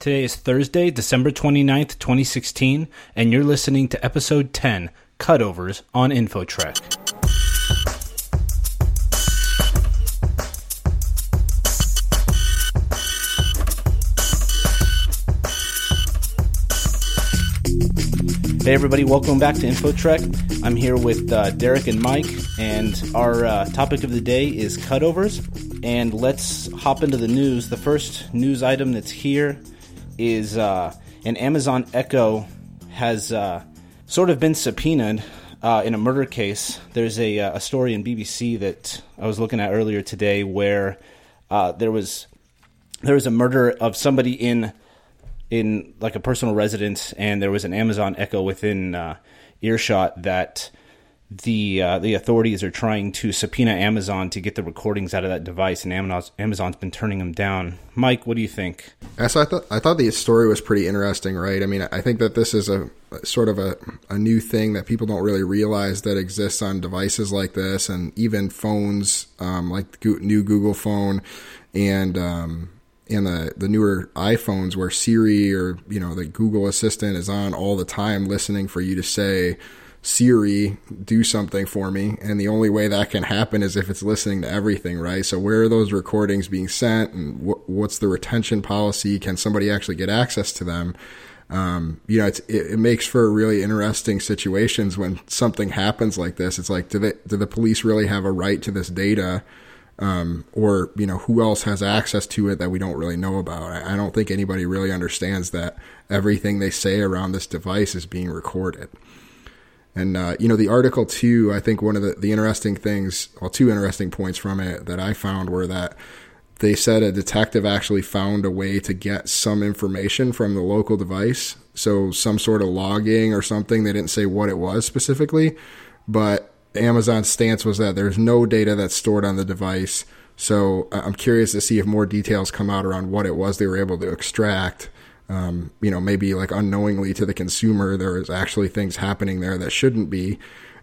Today is Thursday, December 29th, 2016, and you're listening to episode 10 Cutovers on InfoTrek. Hey, everybody, welcome back to InfoTrek. I'm here with uh, Derek and Mike, and our uh, topic of the day is cutovers. And let's hop into the news. The first news item that's here is uh, an Amazon Echo has uh, sort of been subpoenaed uh, in a murder case. There's a, uh, a story in BBC that I was looking at earlier today where uh, there was there was a murder of somebody in in like a personal residence, and there was an Amazon Echo within uh, earshot that the uh, the authorities are trying to subpoena Amazon to get the recordings out of that device, and Amazon's, Amazon's been turning them down. Mike, what do you think? So I thought I thought the story was pretty interesting, right? I mean, I think that this is a sort of a, a new thing that people don't really realize that exists on devices like this, and even phones um, like the new Google phone and um, and the the newer iPhones where Siri or you know the Google Assistant is on all the time, listening for you to say Siri do something for me. And the only way that can happen is if it's listening to everything, right? So where are those recordings being sent and wh- what's the retention policy? Can somebody actually get access to them? Um, you know, it, it, makes for really interesting situations when something happens like this. It's like, do they, do the police really have a right to this data? Um, or, you know, who else has access to it that we don't really know about? I, I don't think anybody really understands that everything they say around this device is being recorded. And, uh, you know, the article too, I think one of the, the interesting things, well, two interesting points from it that I found were that they said a detective actually found a way to get some information from the local device. So some sort of logging or something. They didn't say what it was specifically, but Amazon's stance was that there's no data that's stored on the device. So I'm curious to see if more details come out around what it was they were able to extract um, you know, maybe like unknowingly to the consumer, there is actually things happening there that shouldn't be.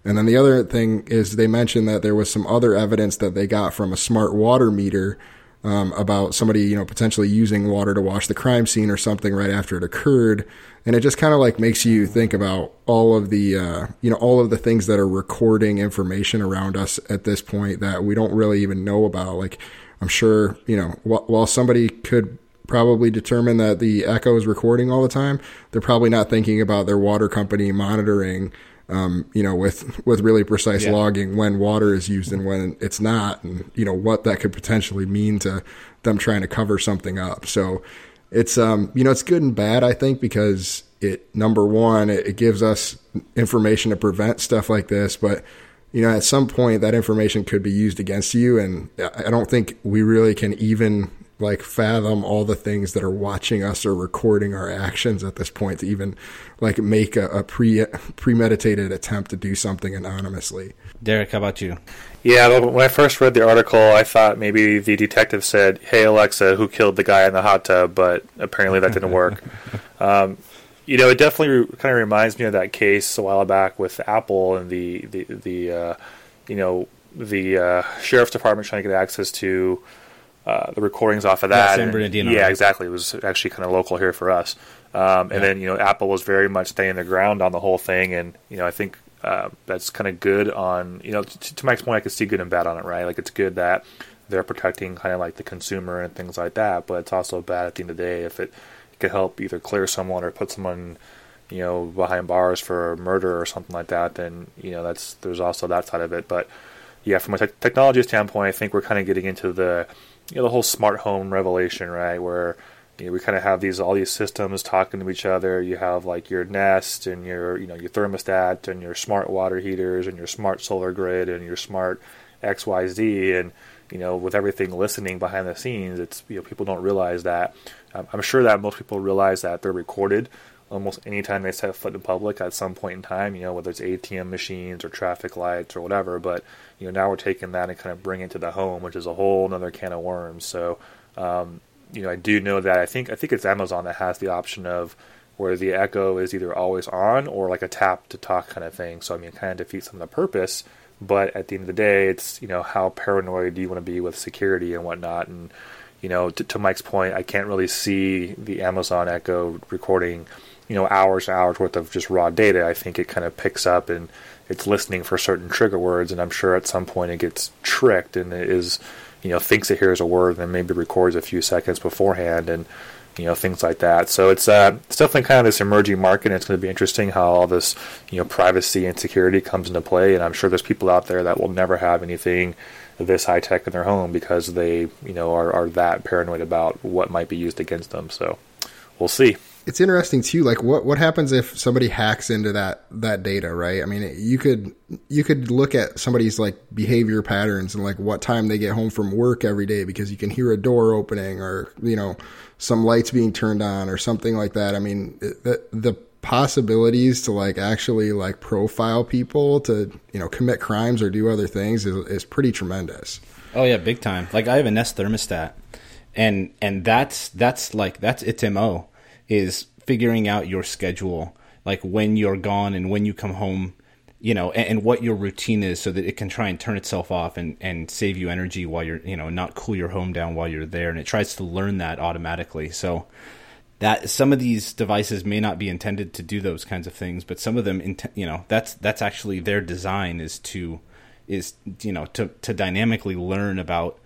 And then the other thing is they mentioned that there was some other evidence that they got from a smart water meter um, about somebody, you know, potentially using water to wash the crime scene or something right after it occurred. And it just kind of like makes you think about all of the, uh, you know, all of the things that are recording information around us at this point that we don't really even know about. Like, I'm sure, you know, wh- while somebody could probably determine that the echo is recording all the time, they're probably not thinking about their water company monitoring, um, you know, with, with really precise yeah. logging when water is used and when it's not, and, you know, what that could potentially mean to them trying to cover something up. So it's, um, you know, it's good and bad, I think, because it, number one, it, it gives us information to prevent stuff like this, but, you know, at some point that information could be used against you. And I don't think we really can even like fathom all the things that are watching us or recording our actions at this point to even like make a, a pre premeditated attempt to do something anonymously. Derek, how about you? Yeah, when I first read the article, I thought maybe the detective said, "Hey Alexa, who killed the guy in the hot tub?" But apparently that didn't work. um, you know, it definitely kind of reminds me of that case a while back with Apple and the the the uh, you know the uh, sheriff's department trying to get access to uh, the recordings off of that. Yeah, San Bernardino. yeah, exactly. It was actually kind of local here for us. Um, and yeah. then you know Apple was very much staying the ground on the whole thing, and you know I think uh, that's kind of good on you know to, to Mike's point, I could see good and bad on it, right? Like it's good that they're protecting kind of like the consumer and things like that, but it's also bad at the end of the day if it, it could help either clear someone or put someone you know behind bars for murder or something like that. Then you know that's there's also that side of it, but yeah, from a te- technology standpoint, I think we're kind of getting into the you know the whole smart home revelation, right? Where you know, we kind of have these all these systems talking to each other. You have like your Nest and your you know your thermostat and your smart water heaters and your smart solar grid and your smart X Y Z and you know with everything listening behind the scenes. It's you know people don't realize that. Um, I'm sure that most people realize that they're recorded almost anytime they set foot in public at some point in time, you know, whether it's ATM machines or traffic lights or whatever. But, you know, now we're taking that and kind of bringing it to the home, which is a whole other can of worms. So, um, you know, I do know that I think I think it's Amazon that has the option of where the Echo is either always on or like a tap to talk kind of thing. So I mean, it kind of defeats some of the purpose. But at the end of the day, it's you know how paranoid do you want to be with security and whatnot, and you know, to, to Mike's point, I can't really see the Amazon Echo recording, you know, hours and hours worth of just raw data. I think it kind of picks up and it's listening for certain trigger words, and I'm sure at some point it gets tricked and it is, you know, thinks it hears a word and then maybe records a few seconds beforehand and you know things like that. So it's uh, it's definitely kind of this emerging market. and It's going to be interesting how all this you know privacy and security comes into play. And I'm sure there's people out there that will never have anything this high tech in their home because they you know are, are that paranoid about what might be used against them. So we'll see. It's interesting too. Like what what happens if somebody hacks into that that data, right? I mean, you could you could look at somebody's like behavior patterns and like what time they get home from work every day because you can hear a door opening or you know some lights being turned on or something like that. I mean, the, the possibilities to like actually like profile people to you know commit crimes or do other things is, is pretty tremendous. Oh yeah, big time. Like I have a Nest thermostat, and and that's that's like that's its mo is figuring out your schedule, like when you're gone and when you come home you know, and, and, what your routine is so that it can try and turn itself off and, and save you energy while you're, you know, not cool your home down while you're there. And it tries to learn that automatically. So that some of these devices may not be intended to do those kinds of things, but some of them, you know, that's, that's actually their design is to, is, you know, to, to dynamically learn about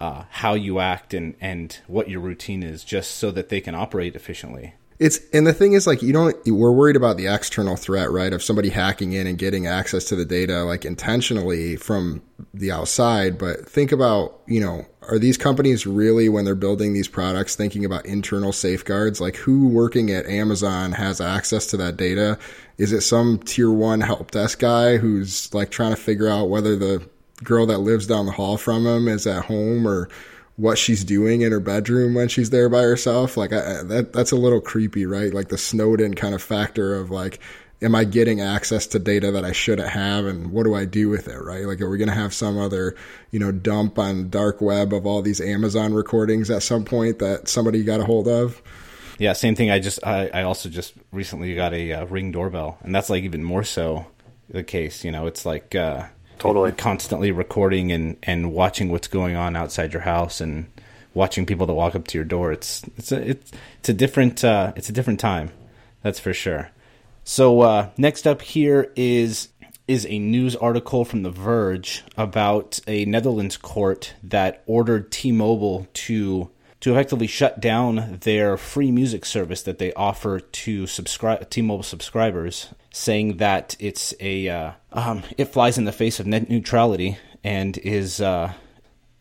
uh, how you act and, and what your routine is just so that they can operate efficiently. It's and the thing is like you don't we're worried about the external threat, right? Of somebody hacking in and getting access to the data like intentionally from the outside, but think about, you know, are these companies really when they're building these products thinking about internal safeguards? Like who working at Amazon has access to that data? Is it some tier 1 help desk guy who's like trying to figure out whether the girl that lives down the hall from him is at home or what she's doing in her bedroom when she's there by herself. Like I, that, that's a little creepy, right? Like the Snowden kind of factor of like, am I getting access to data that I shouldn't have, and what do I do with it, right? Like, are we going to have some other, you know, dump on dark web of all these Amazon recordings at some point that somebody got a hold of? Yeah, same thing. I just, I, I also just recently got a uh, Ring doorbell, and that's like even more so the case. You know, it's like. Uh, totally constantly recording and and watching what's going on outside your house and watching people that walk up to your door. It's it's a it's it's a different uh, it's a different time, that's for sure. So uh, next up here is is a news article from The Verge about a Netherlands court that ordered T-Mobile to to effectively shut down their free music service that they offer to T-Mobile subscribers, saying that it's a uh, um, it flies in the face of net neutrality and is uh,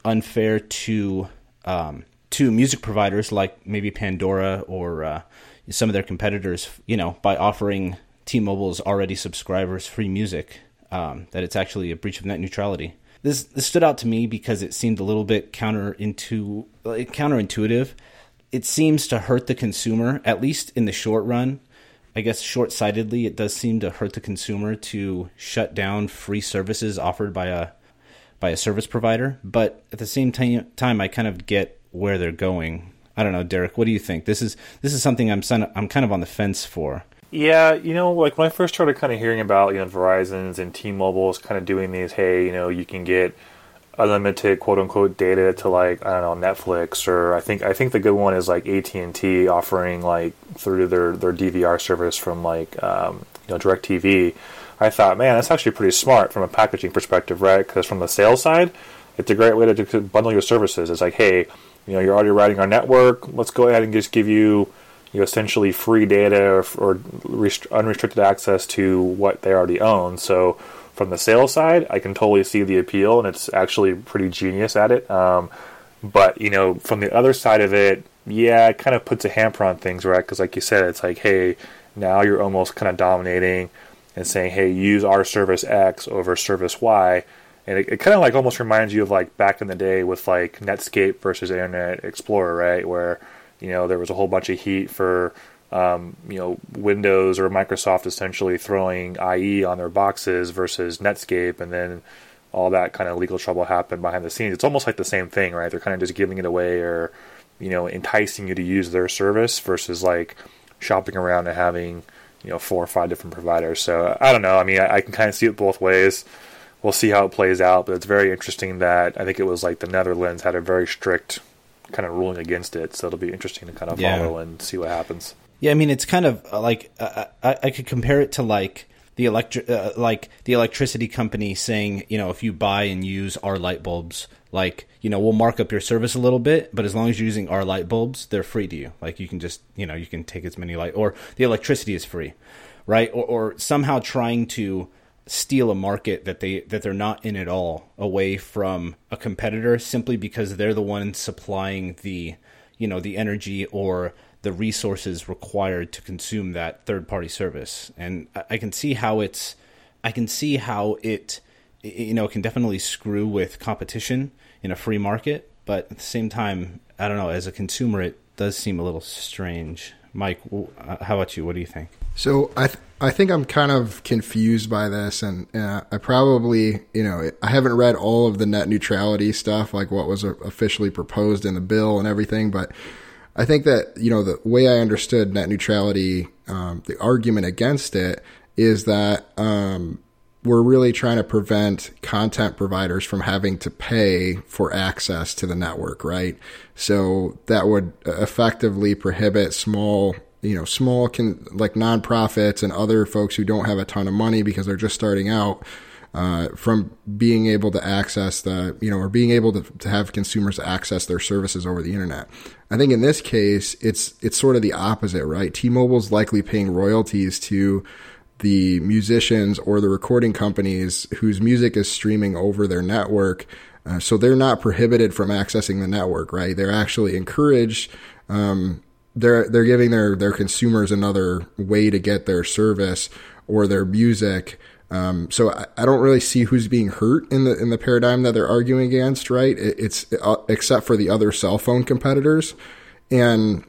unfair to um, to music providers like maybe Pandora or uh, some of their competitors. You know, by offering T-Mobile's already subscribers free music, um, that it's actually a breach of net neutrality this this stood out to me because it seemed a little bit counter into counterintuitive. It seems to hurt the consumer, at least in the short run. I guess short sightedly, it does seem to hurt the consumer to shut down free services offered by a by a service provider. But at the same time, time I kind of get where they're going. I don't know, Derek. What do you think? This is this is something I'm I'm kind of on the fence for. Yeah, you know, like when I first started kind of hearing about, you know, Verizon's and T-Mobile's kind of doing these, hey, you know, you can get unlimited quote unquote data to like I don't know Netflix or I think I think the good one is like AT and T offering like through their their DVR service from like um, you know Directv. I thought, man, that's actually pretty smart from a packaging perspective, right? Because from the sales side, it's a great way to, to bundle your services. It's like, hey, you know, you're already riding our network. Let's go ahead and just give you you know, essentially free data or, or rest- unrestricted access to what they already own. So from the sales side, I can totally see the appeal, and it's actually pretty genius at it. Um, but you know, from the other side of it, yeah, it kind of puts a hamper on things, right? Because like you said, it's like, hey, now you're almost kind of dominating and saying, hey, use our service X over service Y. And it, it kind of like almost reminds you of like back in the day with like Netscape versus Internet Explorer, right? Where you know, there was a whole bunch of heat for um, you know Windows or Microsoft essentially throwing IE on their boxes versus Netscape, and then all that kind of legal trouble happened behind the scenes. It's almost like the same thing, right? They're kind of just giving it away or you know enticing you to use their service versus like shopping around and having you know four or five different providers. So I don't know. I mean, I, I can kind of see it both ways. We'll see how it plays out, but it's very interesting that I think it was like the Netherlands had a very strict kind of ruling against it. So it'll be interesting to kind of Yeah. follow and see what happens. Yeah, I mean it's kind of uh, like uh, I, I could compare it to like the electric, uh, like the electricity company saying, you know, if you buy and use our light bulbs, like you know, we'll mark up your service a little bit, but as long as you're using our light bulbs, they're free to you. Like you can just, you know, you can take as many light, or the electricity is free, right? Or, or somehow trying to steal a market that they that they're not in at all away from a competitor simply because they're the one supplying the you know the energy or the resources required to consume that third party service. And I, can see how it's i can see how it you know can definitely screw with competition in a free market but at the same time i don't know as a consumer it does seem a little strange. Mike uh, how about you? What do you think So I th- I think I'm kind of confused by this, and uh, I probably you know I haven't read all of the net neutrality stuff, like what was uh, officially proposed in the bill and everything, but I think that you know the way I understood net neutrality, um, the argument against it is that um, we're really trying to prevent content providers from having to pay for access to the network, right? So that would effectively prohibit small, you know, small can like nonprofits and other folks who don't have a ton of money because they're just starting out uh, from being able to access the, you know, or being able to, to have consumers access their services over the internet. I think in this case, it's it's sort of the opposite, right? T-Mobile's likely paying royalties to the musicians or the recording companies whose music is streaming over their network. Uh, so they're not prohibited from accessing the network, right? They're actually encouraged. Um, they're they're giving their their consumers another way to get their service or their music. Um, so I, I don't really see who's being hurt in the in the paradigm that they're arguing against, right? It, it's uh, except for the other cell phone competitors, and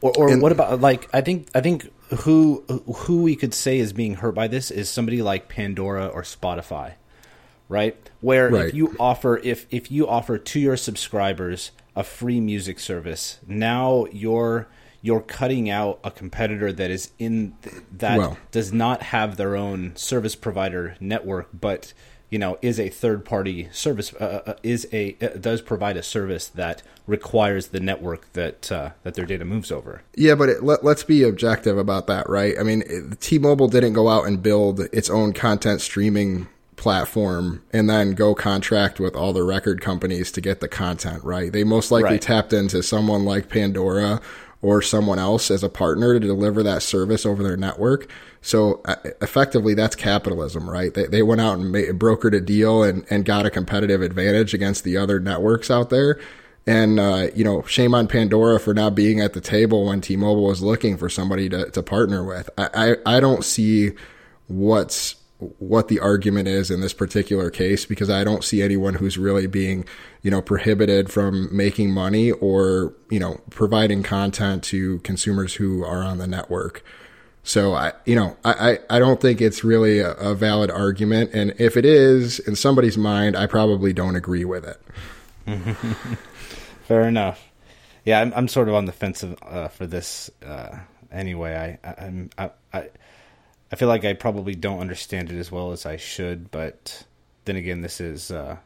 Or, or what about like I think I think who who we could say is being hurt by this is somebody like Pandora or Spotify, right? Where Right. if you offer if if you offer to your subscribers a free music service, now you're you're cutting out a competitor that is in th- that Well- does not have their own service provider network, but you know is a third party service uh, uh, is a uh, does provide a service that requires the network that uh, that their data moves over. Yeah, but it, let, let's be objective about that, right? I mean, it- T-Mobile didn't go out and build its own content streaming platform and then go contract with all the record companies to get the content, right? They most likely Right. tapped into someone like Pandora or someone else as a partner to deliver that service over their network. So uh, effectively, that's capitalism, right? They, they went out and made, brokered a deal and, and got a competitive advantage against the other networks out there. And, uh, you know, shame on Pandora for not being at the table when T-Mobile was looking for somebody to, to partner with. I, I, I don't see what's, what the argument is in this particular case because I don't see anyone who's really being, you know, prohibited from making money or, you know, providing content to consumers who are on the network. So I, you know, I, I, don't think it's really a, a valid argument. And if it is in somebody's mind, I probably don't agree with it. Fair enough. Yeah, I'm, I'm sort of on the fence of, uh, for this. Uh, anyway, I, I, I'm, I, I, I feel like I probably don't understand it as well as I should. But then again, this is, uh,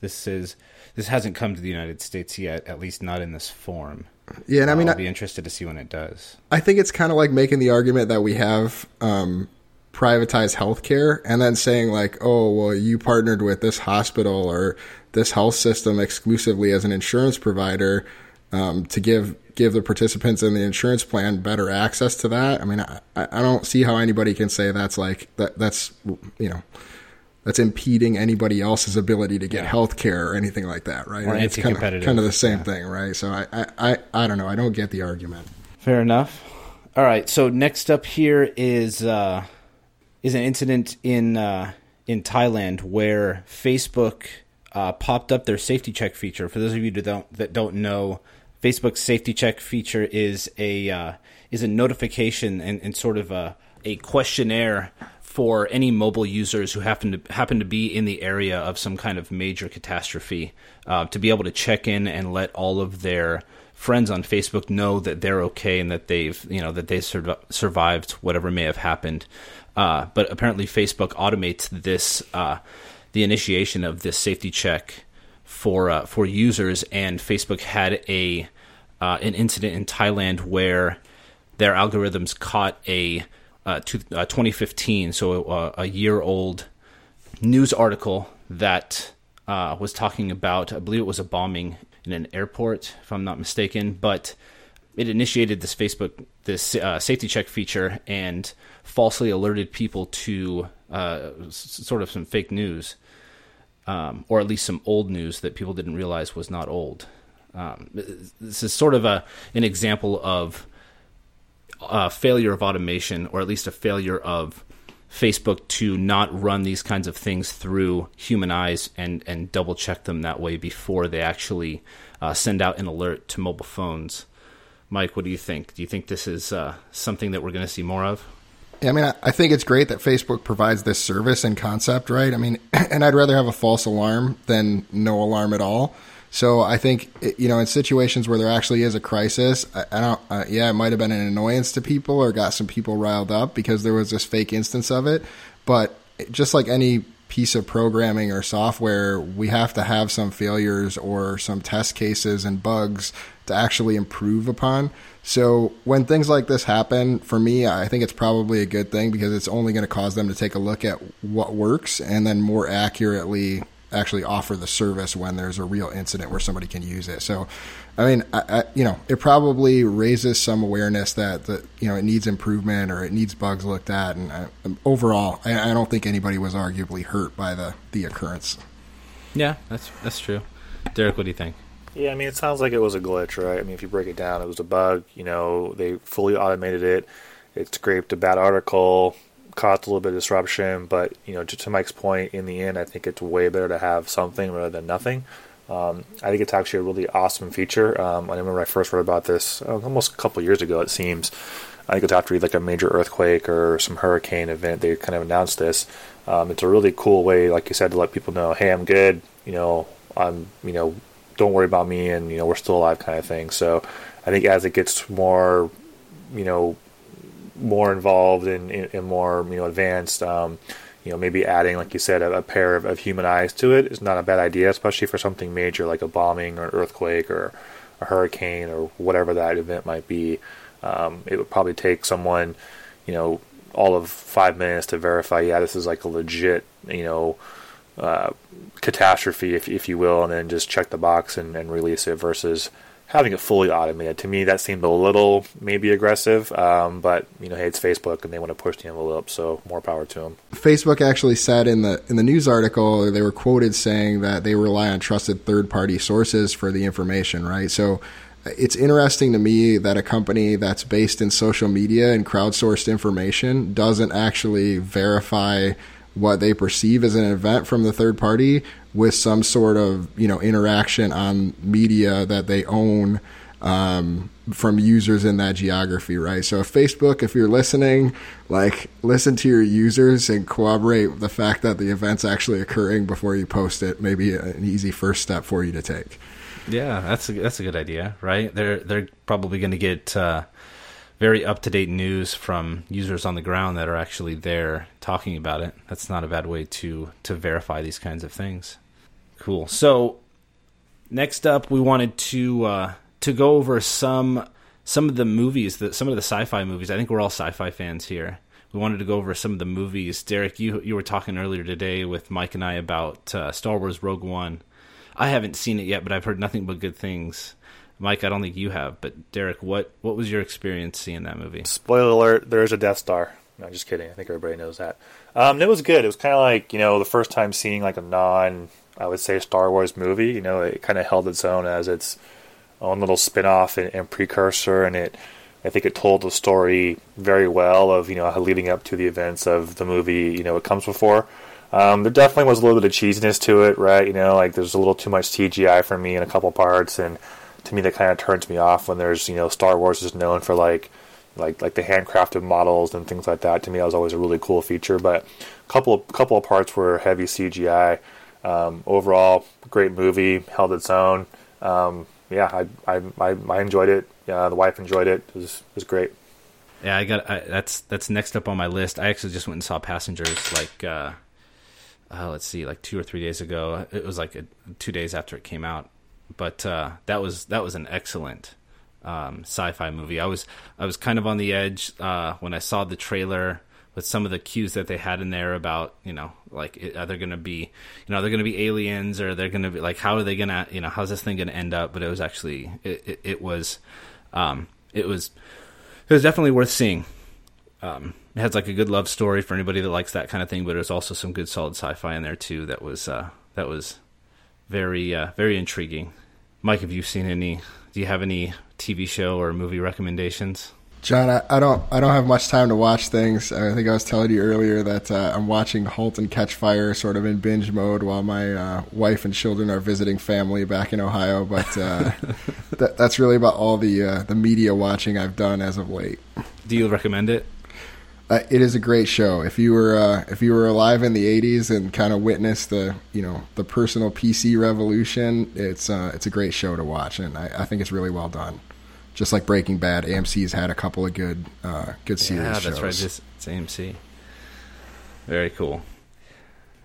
this is, this hasn't come to the United States yet. At least not in this form. Yeah. And I mean, I'll I, be interested to see when it does. I think it's kind of like making the argument that we have, um, privatized healthcare and then saying like, oh, well, you partnered with this hospital or this health system exclusively as an insurance provider um, to give give the participants in the insurance plan better access to that. I mean, I, I don't see how anybody can say that's like that. That's you know. That's impeding anybody else's ability to get Yeah. health care or anything like that, right? Or I mean, it's kind of kind of the same Yeah. thing, right? So I, I, I, I don't know. I don't get the argument. Fair enough. All right. So next up here is uh, is an incident in uh, in Thailand where Facebook uh, popped up their safety check feature. For those of you that don't that don't know, Facebook's safety check feature is a uh, is a notification and, and sort of a a questionnaire for any mobile users who happen to happen to be in the area of some kind of major catastrophe uh, to be able to check in and let all of their friends on Facebook know that they're okay and that they've you know that they sur- survived whatever may have happened. Uh, but apparently, Facebook automates this uh, the initiation of this safety check for uh, for users, and Facebook had a uh, an incident in Thailand where their algorithms caught a uh, to, uh, 2015, so a, a, year old news article that uh, was talking about, I believe it was a bombing in an airport, if I'm not mistaken, but it initiated this Facebook this uh, safety check feature and falsely alerted people to uh, sort of some fake news, um, or at least some old news that people didn't realize was not old. Um, this is sort of a an example of a failure of automation, or at least a failure of Facebook to not run these kinds of things through human eyes and and double check them that way before they actually uh, send out an alert to mobile phones. Mike, what do you think? Do you think this is uh, something that we're going to see more of? I mean, I think it's great that Facebook provides this service and concept, right? I mean, and I'd rather have a false alarm than no alarm at all. So I think you know in situations where there actually is a crisis, I, I don't. Uh, yeah, it might have been an annoyance to people or got some people riled up because there was this fake instance of it. But just like any piece of programming or software, we have to have some failures or some test cases and bugs to actually improve upon. So when things like this happen, for me, I think it's probably a good thing because it's only going to cause them to take a look at what works and then more accurately actually offer the service when there's a real incident where somebody can use it. So, I mean, I, I, you know, it probably raises some awareness that the you know it needs improvement or it needs bugs looked at. And I, overall, I, I don't think anybody was arguably hurt by the the occurrence. Yeah, that's that's true. Derek, what do you think? Yeah, I mean, it sounds like it was a glitch, right? I mean, if you break it down, it was a bug. You know, they fully automated it. It scraped a bad article, caused a little bit of disruption, but you know, to Mike's point, in the end, I think it's way better to have something rather than nothing. Um, I think it's actually a really awesome feature. Um, I remember I first read about this uh, almost a couple years ago. It seems. I think it's after like a major earthquake or some hurricane event. They kind of announced this. Um, it's a really cool way, like you said, to let people know, hey, I'm good. You know, I'm. You know, don't worry about me, and you know, we're still alive, kind of thing. So, I think as it gets more, you know, more involved and, and more you know advanced. Um, you know, maybe adding, like you said, a, a pair of, of, human eyes to it is not a bad idea, especially for something major like a bombing or earthquake or a hurricane or whatever that event might be. Um, it would probably take someone, you know, all of five minutes to verify, yeah, this is like a legit, you know, uh, catastrophe, if if you will, and then just check the box and, and release it versus having it fully automated. To me, that seemed a little maybe aggressive, um, but you know, hey, it's Facebook and they want to push the envelope, so more power to them. Facebook actually said in the in the news article they were quoted saying that they rely on trusted third party sources for the information, right? So. It's interesting to me that a company that's based in social media and crowdsourced information doesn't actually verify what they perceive as an event from the third party with some sort of you know interaction on media that they own um, from users in that geography, right? So, if Facebook, if you're listening, like listen to your users and corroborate the fact that the event's actually occurring before you post it. Maybe an easy first step for you to take. Yeah, that's a, that's a good idea, right? They're they're probably going to get uh, very up to date news from users on the ground that are actually there talking about it. That's not a bad way to to verify these kinds of things. Cool. So next up, we wanted to uh, to go over some some of the movies that some of the sci-fi movies. I think we're all sci-fi fans here. We wanted to go over some of the movies. Derek, you you were talking earlier today with Mike and I about uh, Star Wars Rogue One. I haven't seen it yet, but I've heard nothing but good things. Mike, I don't think you have, but Derek, what what was your experience seeing that movie? Spoiler alert: there is a Death Star. No, I'm just kidding. I think everybody knows that. Um, it was good. It was kind of like you know the first time seeing like a non, I would say Star Wars movie. You know, it kind of held its own as its own little spin-off and, and precursor, and it. I think it told the story very well of you know leading up to the events of the movie. You know, it comes before. Um, there definitely was a little bit of cheesiness to it, right? You know, like there's a little too much CGI for me in a couple parts, and to me that kind of turns me off when there's you know Star Wars is known for like like like the handcrafted models and things like that. To me, that was always a really cool feature. But a couple of couple of parts were heavy CGI. Um, overall, great movie, held its own. Um, yeah, I, I, I I enjoyed it. Yeah, the wife enjoyed it. It was it was great. Yeah, I got I, that's that's next up on my list. I actually just went and saw Passengers like uh, uh, let's see, like two or three days ago. It was like a, two days after it came out, but uh, that was that was an excellent um, sci-fi movie. I was I was kind of on the edge uh, when I saw the trailer with some of the cues that they had in there about you know like are they going to be you know they're going to be aliens or they're going to be like how are they going to you know how's this thing going to end up? But it was actually it, it, it was um, it was it was definitely worth seeing. Um, it has like a good love story for anybody that likes that kind of thing, but there's also some good solid sci-fi in there too. That was uh, that was very uh, very intriguing. Mike, have you seen any? Do you have any TV show or movie recommendations? John, I, I, don't I don't have much time to watch things. I think I was telling you earlier that uh, I'm watching *Halt and Catch Fire* sort of in binge mode while my uh, wife and children are visiting family back in Ohio. But uh, that, that's really about all the uh, the media watching I've done as of late. Do you recommend it? Uh, it is a great show. If you were uh, if you were alive in the '80s and kind of witnessed the you know the personal PC revolution, it's it's a great show to watch, and I, I think it's really well done just like Breaking Bad, AMC's had a couple of good uh, good series. Yeah, that's shows. right. It's, it's AMC. Very cool.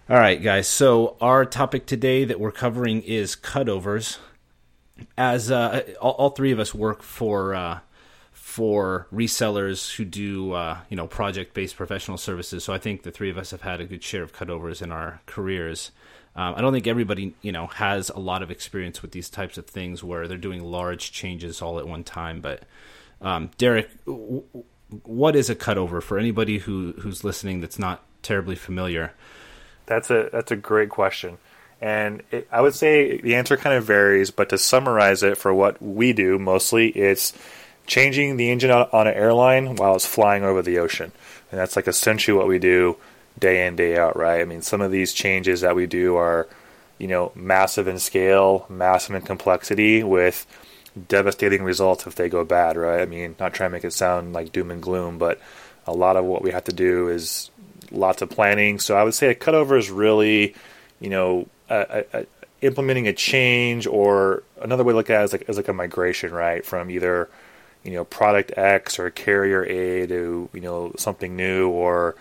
All right, guys. So our topic today that we're covering is cutovers. As uh, all, all, three of us work for uh, for resellers who do uh, you know project based professional services, so I think the three of us have had a good share of cutovers in our careers. Um, I don't think everybody, you know, has a lot of experience with these types of things where they're doing large changes all at one time. But um, Derek, w- what is a cutover for anybody who who's listening that's not terribly familiar? That's a that's a great question, and it, I would say the answer kind of varies. But to summarize it for what we do mostly, it's changing the engine on an airline while it's flying over the ocean, and that's like essentially what we do day in day out, right? I mean, some of these changes that we do are, you know, massive in scale, massive in complexity, with devastating results if they go bad, right? I mean, not trying to make it sound like doom and gloom, but a lot of what we have to do is lots of planning. So I would say a cutover is really, you know, a, a, a implementing a change, or another way to look at it is like, is like a migration, right, from either you know product X or carrier A to you know something new, or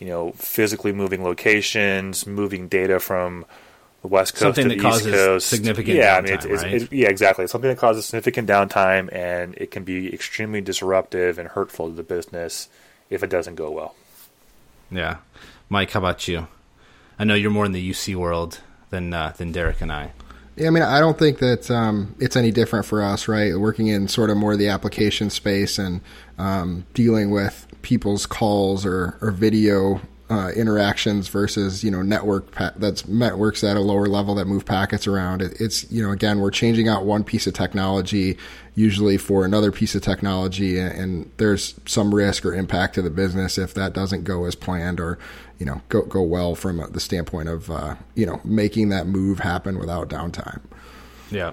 you know, physically moving locations, moving data from the west coast something to the east coast. Significant yeah, downtime, I mean, it's, it's, right? it's, yeah, exactly. It's something that causes significant downtime, and it can be extremely disruptive and hurtful to the business if it doesn't go well. Yeah, Mike, how about you? I know you're more in the UC world than uh, than Derek and I. Yeah, I mean, I don't think that um, it's any different for us, right? Working in sort of more the application space and um, dealing with people's calls or, or video uh, interactions versus you know network pa- that's networks at a lower level that move packets around. It, it's you know again we're changing out one piece of technology usually for another piece of technology, and, and there's some risk or impact to the business if that doesn't go as planned or you know go go well from the standpoint of uh, you know making that move happen without downtime. Yeah,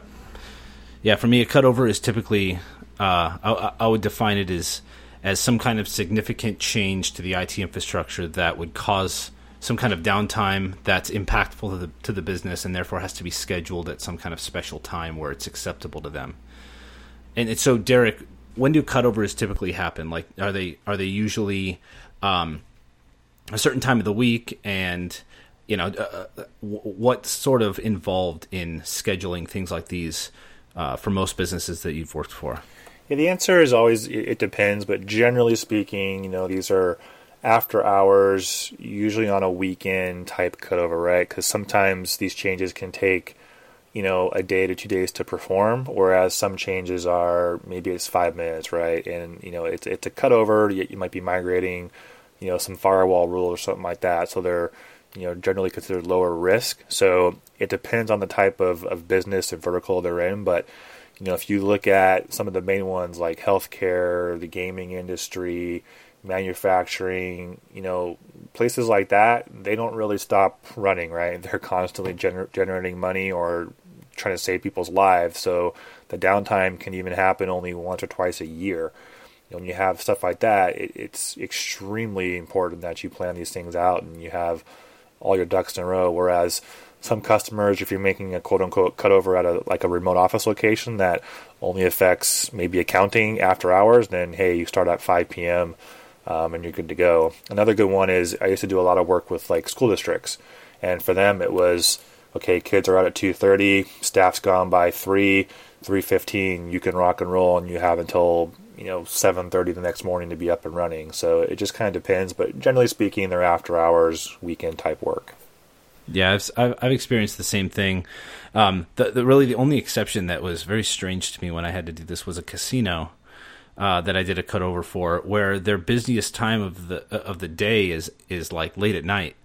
yeah. For me, a cutover is typically uh, I, I would define it as as some kind of significant change to the IT infrastructure that would cause some kind of downtime that's impactful to the to the business and therefore has to be scheduled at some kind of special time where it's acceptable to them. And so, Derek, when do cutovers typically happen? Like, are they are they usually um, a certain time of the week? And you know, uh, uh what sort of involved in scheduling things like these uh, for most businesses that you've worked for? Yeah, the answer is always it depends, but generally speaking, you know, these are after hours, usually on a weekend type cutover, right? Because sometimes these changes can take, you know, a day to two days to perform, whereas some changes are maybe it's five minutes, right? And you know, it's it's a cutover. You, you might be migrating, you know, some firewall rule or something like that, so they're you know generally considered lower risk. So it depends on the type of, of business and vertical they're in, but you know, if you look at some of the main ones like healthcare, the gaming industry, manufacturing, you know, places like that, they don't really stop running, right? They're constantly gener- generating money or trying to save people's lives. So the downtime can even happen only once or twice a year. When you have stuff like that, it, it's extremely important that you plan these things out and you have all your ducks in a row. Whereas some customers, if you're making a quote unquote cutover at a like a remote office location that only affects maybe accounting after hours, then hey, you start at 5 p.m. Um, and you're good to go. Another good one is I used to do a lot of work with like school districts, And for them, it was okay. Kids are out at two thirty. Staff's gone by three, three fifteen. You can rock and roll, and you have until you know 7:30 the next morning to be up and running. So it just kind of depends, but generally speaking, they're after hours weekend type work. Yeah, I've I've, experienced the same thing. Um, the, the, really the only exception that was very strange to me when I had to do this was a casino uh, that I did a cutover for, where their busiest time of the of the day is is like late at night.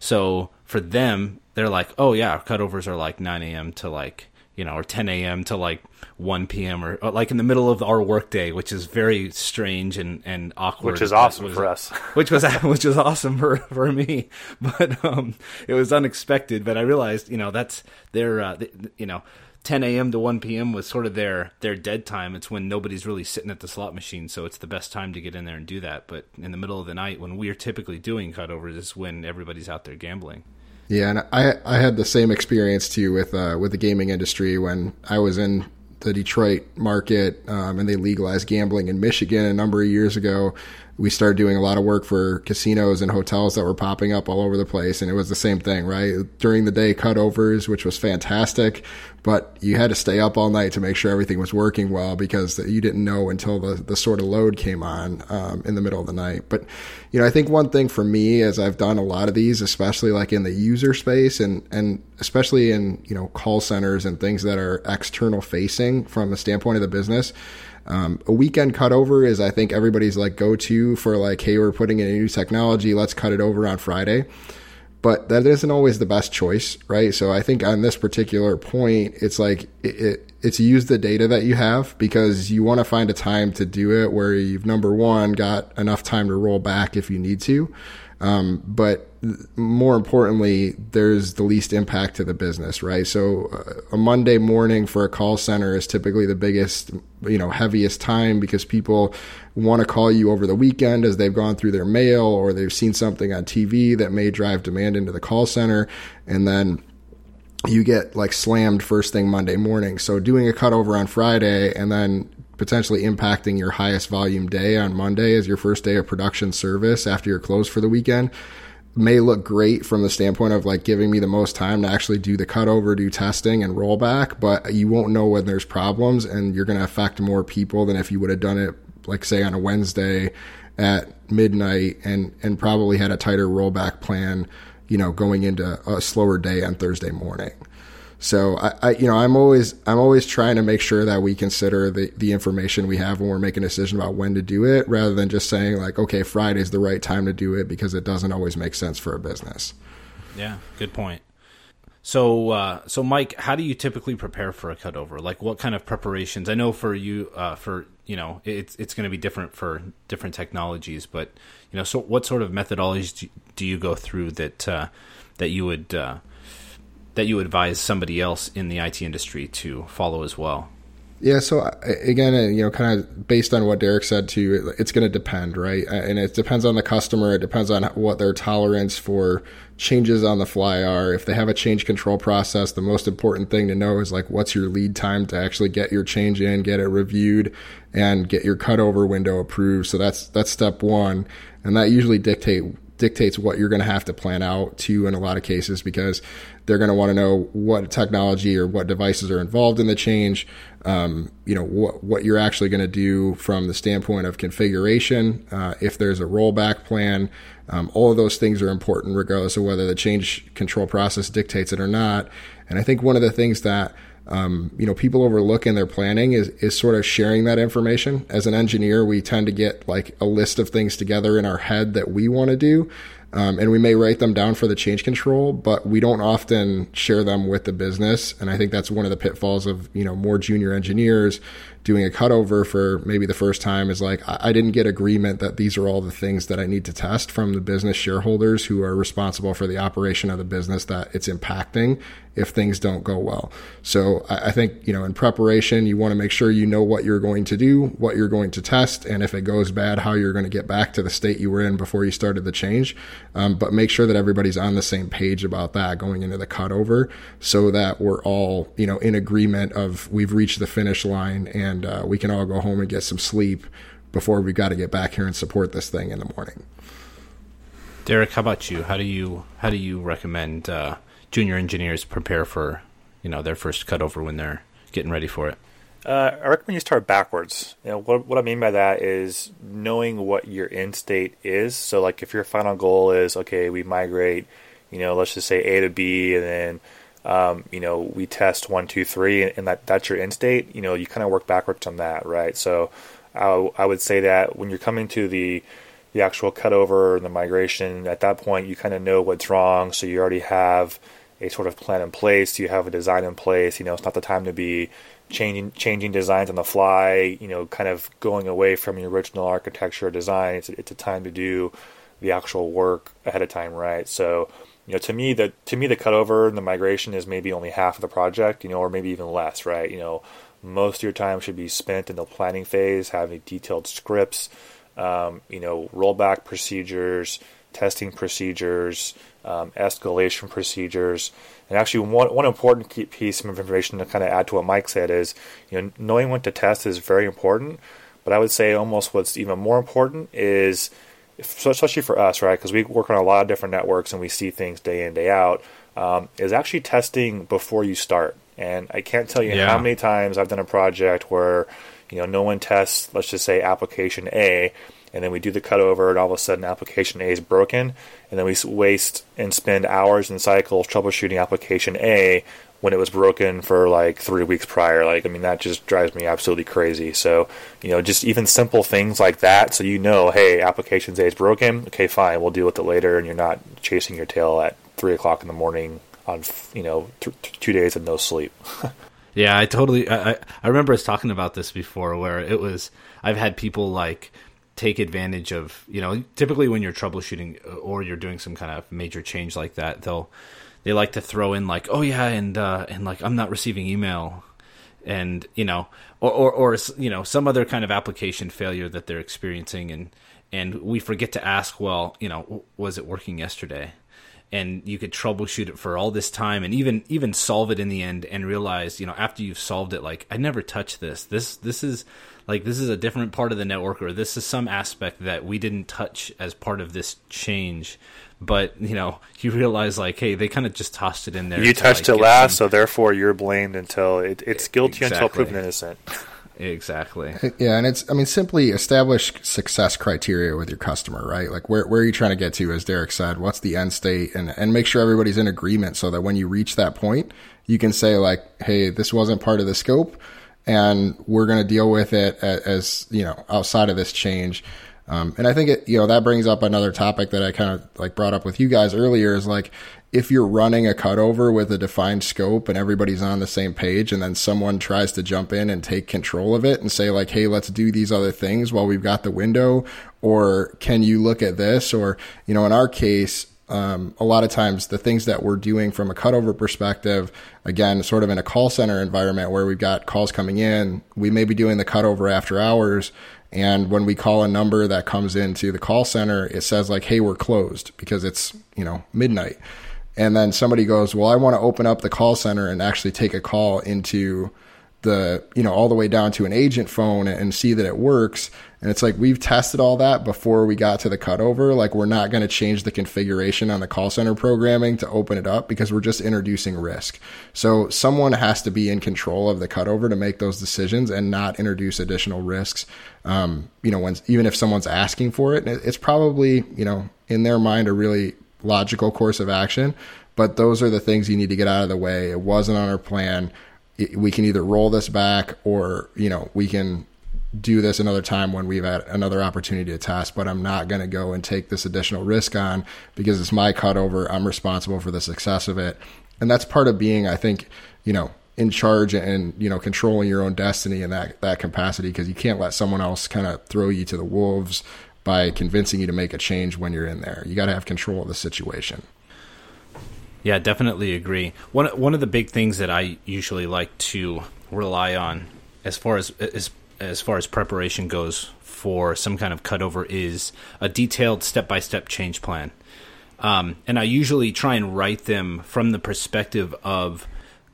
So for them, they're like, oh yeah, our cutovers are like 9 a.m. to like you know, or 10 a.m. to like 1 p.m. or, or, like in the middle of our workday, which is very strange and, and awkward. Which is awesome was, for us. which was which was awesome for for me, but um, it was unexpected. But I realized, you know, that's their, uh, you know. 10 a.m. to 1 p.m. was sort of their their dead time. It's when nobody's really sitting at the slot machine, so it's the best time to get in there and do that. But in the middle of the night, when we are typically doing cutovers, is when everybody's out there gambling. Yeah, and I I had the same experience too with uh, with the gaming industry when I was in the Detroit market um, and they legalized gambling in Michigan a number of years ago we started doing a lot of work for casinos and hotels that were popping up all over the place. And it was the same thing, right? During the day cutovers, which was fantastic, but you had to stay up all night to make sure everything was working well because you didn't know until the, the sort of load came on um, in the middle of the night. But, you know, I think one thing for me as I've done a lot of these, especially like in the user space and, and especially in, you know, call centers and things that are external facing from the standpoint of the business, um, a weekend cutover is, I think, everybody's like go to for like, hey, we're putting in a new technology, let's cut it over on Friday. But that isn't always the best choice, right? So I think on this particular point, it's like it, it, it's use the data that you have because you want to find a time to do it where you've number one got enough time to roll back if you need to. Um, but more importantly, there's the least impact to the business, right? So uh, a Monday morning for a call center is typically the biggest, you know, heaviest time because people want to call you over the weekend as they've gone through their mail or they've seen something on TV that may drive demand into the call center. And then you get like slammed first thing Monday morning. So doing a cutover on Friday and then potentially impacting your highest volume day on Monday as your first day of production service after you're closed for the weekend may look great from the standpoint of like giving me the most time to actually do the cutover, do testing and rollback, but you won't know when there's problems and you're going to affect more people than if you would have done it like say on a Wednesday at midnight and and probably had a tighter rollback plan, you know, going into a slower day on Thursday morning. So I, I, you know, I'm always I'm always trying to make sure that we consider the the information we have when we're making a decision about when to do it, rather than just saying like, okay, Friday's the right time to do it because it doesn't always make sense for a business. Yeah, good point. So, uh, so Mike, how do you typically prepare for a cutover? Like, what kind of preparations? I know for you, uh, for you know, it's it's going to be different for different technologies, but you know, so what sort of methodologies do you go through that uh, that you would uh, that you advise somebody else in the IT industry to follow as well? Yeah, so again, uh, you know, kind of based on what Derek said too, it's going to depend, right? And it depends on the customer. It depends on what their tolerance for changes on the fly are. If they have a change control process, the most important thing to know is like, what's your lead time to actually get your change in, get it reviewed, and get your cutover window approved. So that's that's step one, and that usually dictate dictates what you're going to have to plan out to in a lot of cases because they're going to want to know what technology or what devices are involved in the change. Um, you know what what you're actually going to do from the standpoint of configuration. Uh, if there's a rollback plan, um, all of those things are important regardless of whether the change control process dictates it or not. And I think one of the things that um, you know, people overlook in their planning is, is sort of sharing that information. As an engineer, we tend to get like a list of things together in our head that we want to do. Um, and we may write them down for the change control, but we don't often share them with the business. And I think that's one of the pitfalls of, you know, more junior engineers doing a cutover for maybe the first time is like, I didn't get agreement that these are all the things that I need to test from the business shareholders who are responsible for the operation of the business that it's impacting if things don't go well. So I think, you know, in preparation, you want to make sure you know what you're going to do, what you're going to test, and if it goes bad, how you're going to get back to the state you were in before you started the change. Um, but make sure that everybody's on the same page about that going into the cutover so that we're all, you know, in agreement of we've reached the finish line and and uh, we can all go home and get some sleep before we've got to get back here and support this thing in the morning. Derek, how about you? How do you how do you recommend uh, junior engineers prepare for you know their first cutover when they're getting ready for it? Uh, I recommend you start backwards. You know, what, what I mean by that is knowing what your end state is. So, like, if your final goal is okay, we migrate, you know, let's just say A to B, and then um, you know we test one, two, three, and that that's your end state. You know, you kind of work backwards on that, right? So, I, I would say that when you're coming to the the actual cutover and the migration, at that point you kind of know what's wrong, so you already have a sort of plan in place. You have a design in place. You know, it's not the time to be changing changing designs on the fly. You know, kind of going away from your original architecture or design. It's, it's a time to do the actual work ahead of time, right? So, you know, to me, the to me the cutover and the migration is maybe only half of the project. You know, or maybe even less, right? You know, most of your time should be spent in the planning phase, having detailed scripts. Um, you know, rollback procedures, testing procedures, um, escalation procedures. And actually, one, one important piece of information to kind of add to what Mike said is, you know, knowing when to test is very important. But I would say almost what's even more important is, especially for us, right? Because we work on a lot of different networks and we see things day in day out. Um, is actually testing before you start. And I can't tell you yeah. how many times I've done a project where, you know, no one tests, let's just say application A, and then we do the cutover, and all of a sudden application A is broken, and then we waste and spend hours and cycles troubleshooting application A when it was broken for like three weeks prior. Like, I mean, that just drives me absolutely crazy. So, you know, just even simple things like that, so you know, hey, application A is broken. Okay, fine, we'll deal with it later, and you're not chasing your tail at three o'clock in the morning on you know th- two days of no sleep. yeah, I totally. I I remember us talking about this before, where it was. I've had people like take advantage of you know typically when you're troubleshooting uh, or you're doing some kind of major change like that they'll they like to throw in like oh yeah and uh, and like I'm not receiving email. And you know or, or or you know some other kind of application failure that they're experiencing and and we forget to ask well you know was it working yesterday? And you could troubleshoot it for all this time and even even solve it in the end and realize you know after you've solved it like I never touched this. This this is like this is a different part of the network or this is some aspect that we didn't touch as part of this change but you know you realize like hey they kind of just tossed it in there you touched like, it last some... so therefore you're blamed until it, it's guilty exactly. until proven innocent. Exactly. Yeah and it's i mean simply establish success criteria with your customer right? Like where, where are you trying to get to as derek said? What's the end state? And, and make sure everybody's in agreement so that when you reach that point you can say like hey this wasn't part of the scope and we're going to deal with it as, as, you know outside of this change. Um, and I think it, you know, that brings up another topic that I kind of like brought up with you guys earlier is like, if you're running a cutover with a defined scope and everybody's on the same page and then someone tries to jump in and take control of it and say like, Hey, let's do these other things while we've got the window or can you look at this? Or, you know, in our case, um, a lot of times the things that we're doing from a cutover perspective, again, sort of in a call center environment where we've got calls coming in, we may be doing the cutover after hours. And when we call a number that comes into the call center, it says like, Hey, we're closed because it's, you know, midnight. And then somebody goes, well, I want to open up the call center and actually take a call into the, you know, all the way down to an agent phone and see that it works. And it's like we've tested all that before we got to the cutover. Like we're not going to change the configuration on the call center programming to open it up because we're just introducing risk. So someone has to be in control of the cutover to make those decisions and not introduce additional risks. Um, you know, when even if someone's asking for it, it's probably you know in their mind a really logical course of action. But those are the things you need to get out of the way. It wasn't on our plan. We can either roll this back or you know we can do this another time when we've had another opportunity to test, but I'm not going to go and take this additional risk on because it's my cutover. I'm responsible for the success of it. And that's part of being, I think, you know, in charge and, you know, controlling your own destiny in that, that capacity because you can't let someone else kind of throw you to the wolves by convincing you to make a change when you're in there. You got to have control of the situation. Yeah, definitely agree. One one of the big things that I usually like to rely on as far as as as far as preparation goes for some kind of cutover is a detailed step by step change plan. Um, and I usually try and write them from the perspective of,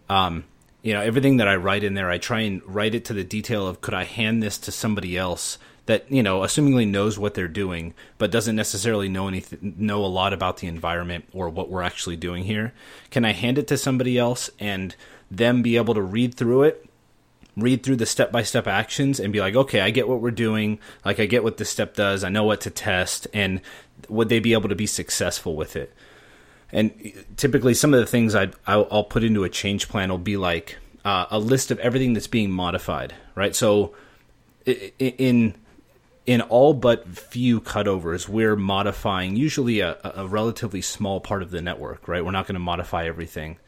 um, you know, everything that I write in there, I try and write it to the detail of could I hand this to somebody else that you know assumingly knows what they're doing but doesn't necessarily know anything know a lot about the environment or what we're actually doing here can i hand it to somebody else and them be able to read through it read through the step by step actions and be like okay i get what we're doing. Like i get what this step does. I know what to test. And would they be able to be successful with it? And typically some of the things i will put into a change plan will be like uh, a list of everything that's being modified right? So in in all but few cutovers, we're modifying usually a, a relatively small part of the network, right? We're not going to modify everything.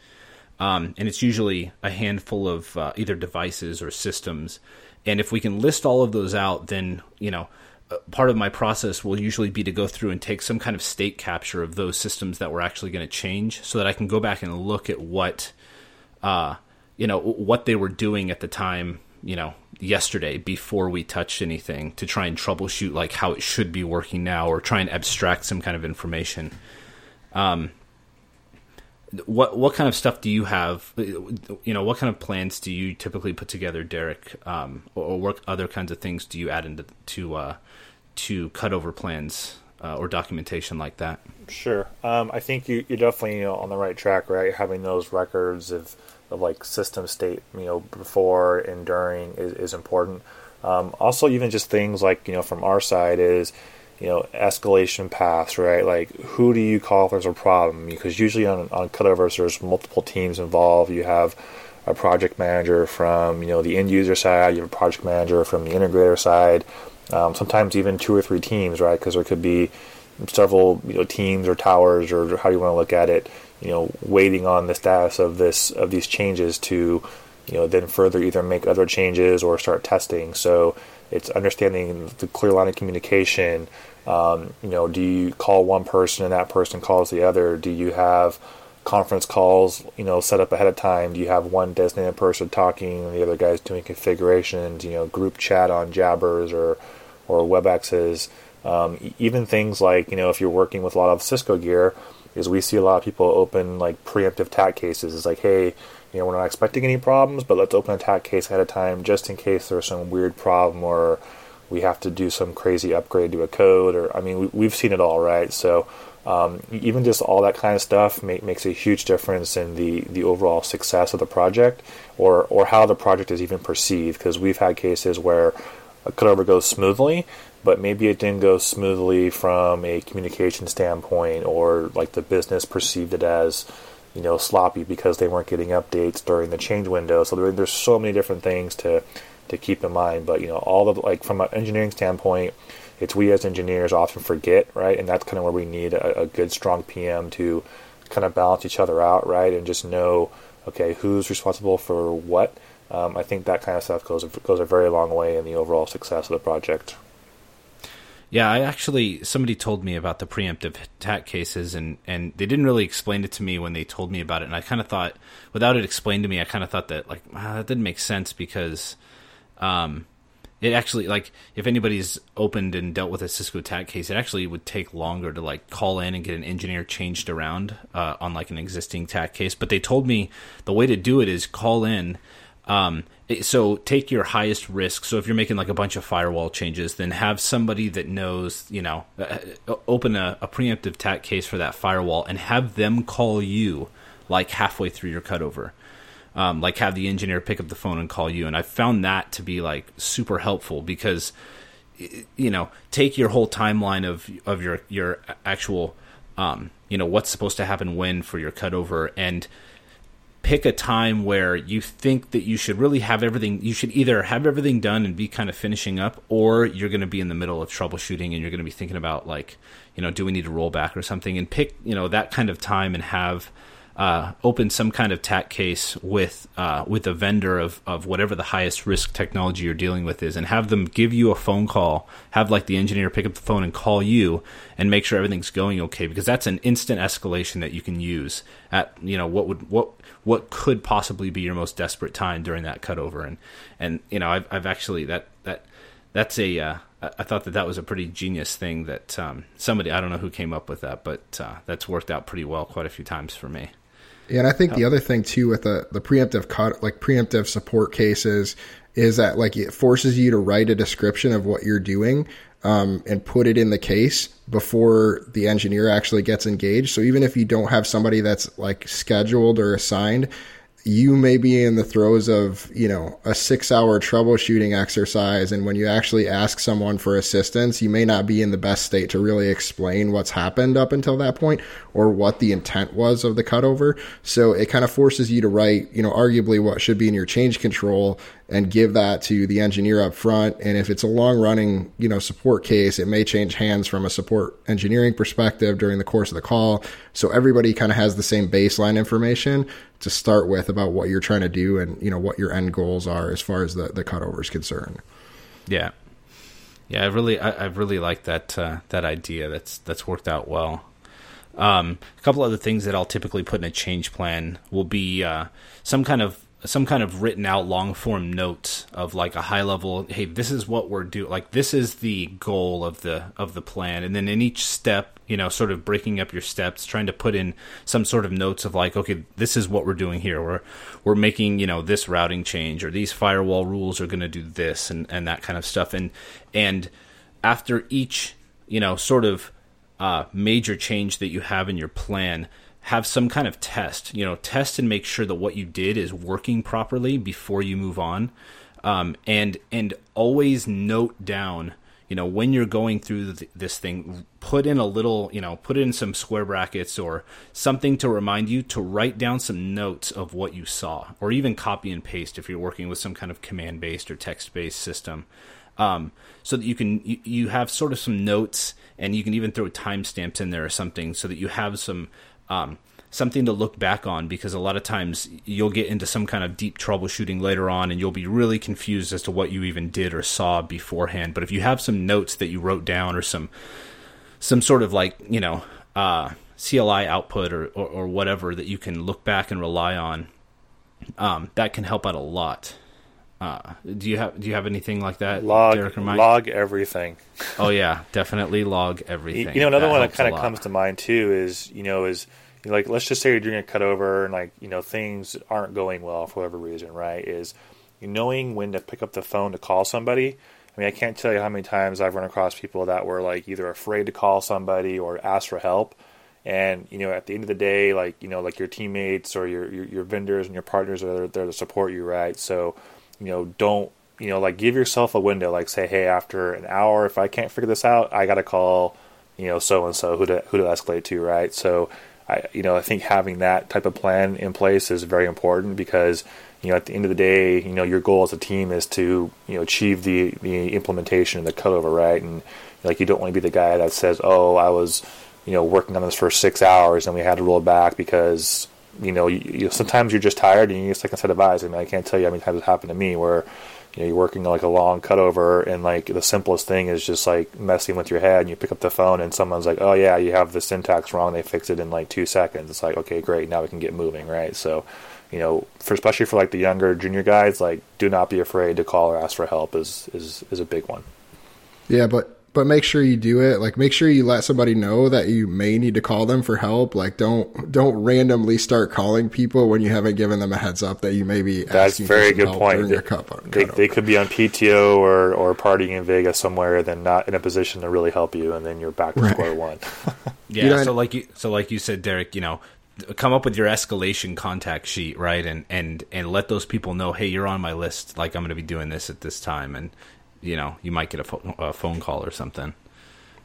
Um, and it's usually a handful of uh, either devices or systems. And if we can list all of those out, then, you know, uh, part of my process will usually be to go through and take some kind of state capture of those systems that we're actually going to change so that I can go back and look at what, uh, you know, what they were doing at the time you know yesterday before we touched anything to try and troubleshoot like how it should be working now or try and abstract some kind of information um what what kind of stuff do you have? You know what kind of plans do you typically put together derek? Um or, what other kinds of things do you add into to uh to cutover plans uh, or documentation like that? Sure. Um i think you, you're definitely you know, on the right track right? Having those records of of like system state, you know, before and during is, is important. Um, also, even just things like you know from our side is you know escalation paths, right? Like who do you call if there's a problem? Because usually on on cutovers there's multiple teams involved. You have a project manager from you know the end user side. You have a project manager from the integrator side. Um, sometimes even two or three teams, right? Because there could be several you know teams or towers or how you want to look at it you know, waiting on the status of this of these changes to, you know, then further either make other changes or start testing. So it's understanding the clear line of communication. Um, you know, do you call one person and that person calls the other? Do you have conference calls, you know, set up ahead of time? Do you have one designated person talking and the other guy's doing configurations? You know, group chat on Jabbers or or WebExes. Um, even things like you know, if you're working with a lot of Cisco gear, is we see a lot of people open like preemptive TAC cases. It's like, hey, you know, we're not expecting any problems, but let's open a TAC case ahead of time just in case there's some weird problem or we have to do some crazy upgrade to a code. Or I mean, we, have seen it all, right? So um, even just all that kind of stuff make, makes a huge difference in the the overall success of the project or or how the project is even perceived. Because we've had cases where a cutover goes smoothly, but maybe it didn't go smoothly from a communication standpoint or like the business perceived it as you know sloppy because they weren't getting updates during the change window. So there, there's so many different things to to keep in mind. But you know all of like from an engineering standpoint it's we as engineers often forget right? And that's kind of where we need a, a good strong pm to kind of balance each other out right? And just know okay who's responsible for what? Um, I think that kind of stuff goes goes a very long way in the overall success of the project. Yeah, I actually somebody told me about the preemptive TAC cases, and and they didn't really explain it to me when they told me about it, and I kind of thought, without it explained to me, I kind of thought that like ah, that didn't make sense because, um, it actually like if anybody's opened and dealt with a Cisco TAC case, it actually would take longer to like call in and get an engineer changed around uh, on like an existing TAC case. But they told me the way to do it is call in um, so take your highest risk. So if you're making like a bunch of firewall changes, then have somebody that knows, you know, uh, uh, open a, a preemptive TAC case for that firewall and have them call you like halfway through your cutover. Um, like have the engineer pick up the phone and call you. And I found that to be like super helpful because, you know, take your whole timeline of of your your actual, um, you know, what's supposed to happen when for your cutover and pick a time where you think that you should really have everything you should either have everything done and be kind of finishing up or you're going to be in the middle of troubleshooting and you're going to be thinking about like you know do we need to roll back or something? And pick you know that kind of time and have uh, open some kind of TAC case with uh, with a vendor of, of whatever the highest risk technology you're dealing with is, and have them give you a phone call. Have like the engineer pick up the phone and call you and make sure everything's going okay, because that's an instant escalation that you can use at you know what would what what could possibly be your most desperate time during that cutover. And and you know I've I've actually that that that's a uh, I thought that that was a pretty genius thing that um, somebody I don't know who came up with that, but uh, that's worked out pretty well quite a few times for me. Yeah, and I think the other thing too with the the preemptive cut, like preemptive support cases, is that like it forces you to write a description of what you're doing um, and put it in the case before the engineer actually gets engaged. So even if you don't have somebody that's like scheduled or assigned, you may be in the throes of, you know, a six hour troubleshooting exercise. And when you actually ask someone for assistance, you may not be in the best state to really explain what's happened up until that point or what the intent was of the cutover. So it kind of forces you to write, you know, arguably what should be in your change control and give that to the engineer up front. And if it's a long running, you know, support case, it may change hands from a support engineering perspective during the course of the call. So everybody kind of has the same baseline information to start with about what you're trying to do and, you know, what your end goals are as far as the, the cutover is concerned. Yeah. Yeah, I really, I, I really like that, uh, that idea. That's, that's worked out well. Um, a couple other things that I'll typically put in a change plan will be, uh, some kind of some kind of written out long form notes of like a high level hey this is what we're doing like this is the goal of the of the plan. And then in each step you know sort of breaking up your steps trying to put in some sort of notes of like okay this is what we're doing here. We're we're making you know this routing change or these firewall rules are going to do this and and that kind of stuff. And and after each you know sort of uh, major change that you have in your plan have some kind of test. You know, test and make sure that what you did is working properly before you move on. Um, and and always note down. You know, when you're going through th- this thing, put in a little. You know, put in some square brackets or something to remind you to write down some notes of what you saw, or even copy and paste if you're working with some kind of command based or text based system. Um, so that you can you, you have sort of some notes and you can even throw timestamps in there or something so that you have some um, something to look back on because a lot of times you'll get into some kind of deep troubleshooting later on and you'll be really confused as to what you even did or saw beforehand. But if you have some notes that you wrote down or some some sort of like you know uh, CLI output or, or, or whatever that you can look back and rely on, um, that can help out a lot. Uh, do you have do you have anything like that? Log log everything. oh yeah, definitely log everything. You know, another that one that kind of comes to mind too is you know is you know, like let's just say you're doing a cutover and like you know things aren't going well for whatever reason, right? Is knowing when to pick up the phone to call somebody. I mean, I can't tell you how many times I've run across people that were like either afraid to call somebody or ask for help. And you know, at the end of the day, like you know, like your teammates or your your, your vendors and your partners are there, there to support you, right? So you know, don't you know, like give yourself a window. Like say, hey, after an hour, if I can't figure this out, I got to call, you know, so and so who to who to escalate to, right? So, I you know, I think having that type of plan in place is very important because you know, at the end of the day, you know, your goal as a team is to you know achieve the the implementation and the cutover, right? And like you don't want to be the guy that says, oh, I was you know working on this for six hours and we had to roll it back because you know, you, you, sometimes you're just tired and you need a second set of eyes. I mean, I can't tell you how many times it happened to me where, you know, you're working like a long cutover and like the simplest thing is just like messing with your head and you pick up the phone and someone's like, oh yeah, you have the syntax wrong. They fix it in like two seconds. It's like, okay, great. Now we can get moving. Right. So, you know, for especially for like the younger junior guys, like do not be afraid to call or ask for help is, is, is a big one. Yeah. But but make sure you do it. Like make sure you let somebody know that you may need to call them for help. Like don't don't randomly start calling people when you haven't given them a heads up that you may be. That's very good point. They, cup, they, they, could be on PTO or or partying in Vegas somewhere, then not in a position to really help you, and then you're back to right. square one. yeah. You know, so like you so like you said, Derek, you know come up with your escalation contact sheet right and and and let those people know hey you're on my list like i'm going to be doing this at this time and you know you might get a, fo- a phone call or something.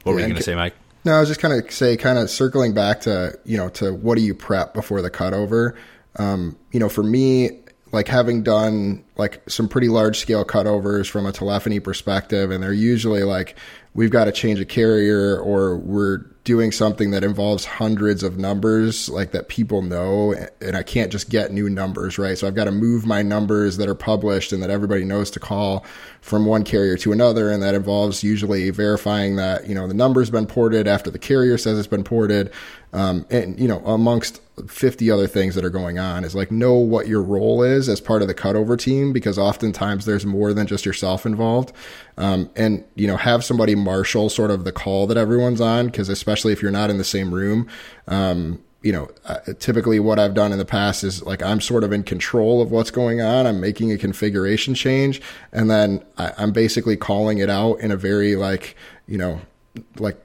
What yeah, were you going to say, Mike? No, I was just kind of say, kind of circling back to you know to what do you prep before the cutover. Um, you know, for me, like having done like some pretty large scale cutovers from a telephony perspective, and they're usually like we've got to change a carrier or we're doing something that involves hundreds of numbers like that people know and I can't just get new numbers, right? So I've got to move my numbers that are published and that everybody knows to call from one carrier to another and that involves usually verifying that, you know, the number's been ported after the carrier says it's been ported. Um, and you know, amongst 50 other things that are going on is like know what your role is as part of the cutover team because oftentimes there's more than just yourself involved um, and you know have somebody marshal sort of the call that everyone's on because especially if you're not in the same room um, you know, uh, typically what I've done in the past is like I'm sort of in control of what's going on. I'm making a configuration change, and then I'm basically calling it out in a very like you know like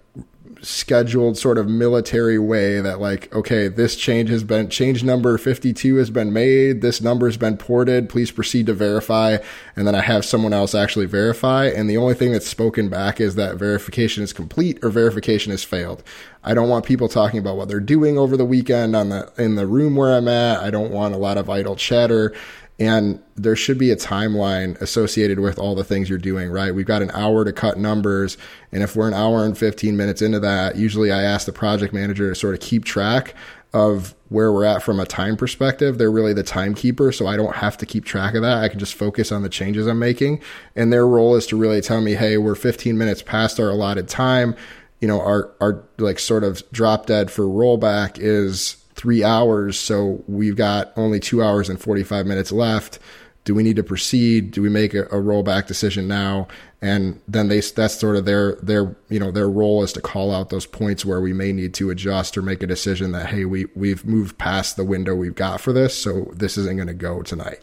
scheduled sort of military way that like okay this change has been change number 52 has been made this number has been ported please proceed to verify and then i have someone else actually verify. And the only thing that's spoken back is that verification is complete or verification has failed. I don't want people talking about what they're doing over the weekend on the in the room where i'm at. I don't want a lot of idle chatter and there should be a timeline associated with all the things you're doing, right? We've got an hour to cut numbers. And if we're an hour and 15 minutes into that, usually I ask the project manager to sort of keep track of where we're at from a time perspective. They're really the timekeeper. So I don't have to keep track of that. I can just focus on the changes I'm making. And their role is to really tell me, Hey, we're 15 minutes past our allotted time. You know, our, our like sort of drop dead for rollback is three hours, so we've got only two hours and 45 minutes left. Do we need to proceed? Do we make a, a rollback decision now? And then they, that's sort of their, their, you know, their role is to call out those points where we may need to adjust or make a decision that, hey, we, we've moved past the window we've got for this. So this isn't going to go tonight.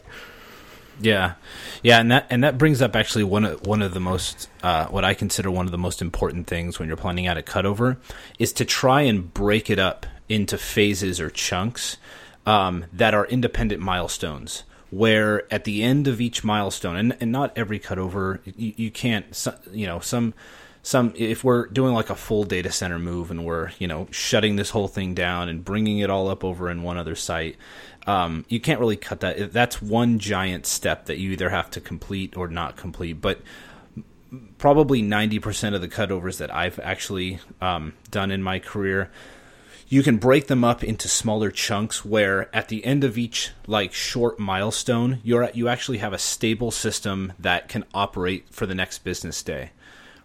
Yeah, yeah, and that and that brings up actually one of one of the most uh, what I consider one of the most important things when you're planning out a cutover is to try and break it up into phases or chunks um, that are independent milestones. Where at the end of each milestone, and, and not every cutover, you, you can't, you know, some some if we're doing like a full data center move and we're you know shutting this whole thing down and bringing it all up over in one other site um, you can't really cut that that's one giant step that you either have to complete or not complete but probably 90% of the cutovers that i've actually um, done in my career you can break them up into smaller chunks where at the end of each like short milestone you're you actually have a stable system that can operate for the next business day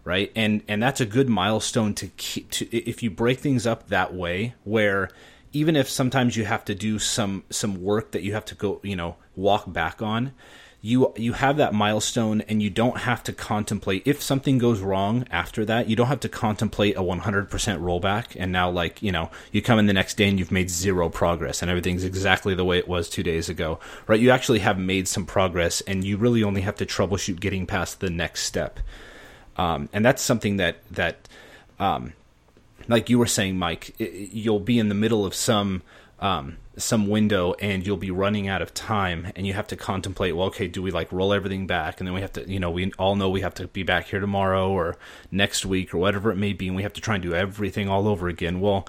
right? And and that's a good milestone to keep to if you break things up that way where even if sometimes you have to do some some work that you have to go you know walk back on you you have that milestone and you don't have to contemplate if something goes wrong after that you don't have to contemplate a 100% rollback and now like you know you come in the next day and you've made zero progress and everything's exactly the way it was 2 days ago right? You actually have made some progress and you really only have to troubleshoot getting past the next step. Um, and that's something that that um, like you were saying Mike it, you'll be in the middle of some um, some window and you'll be running out of time and you have to contemplate well okay do we like roll everything back and then we have to you know we all know we have to be back here tomorrow or next week or whatever it may be and we have to try and do everything all over again well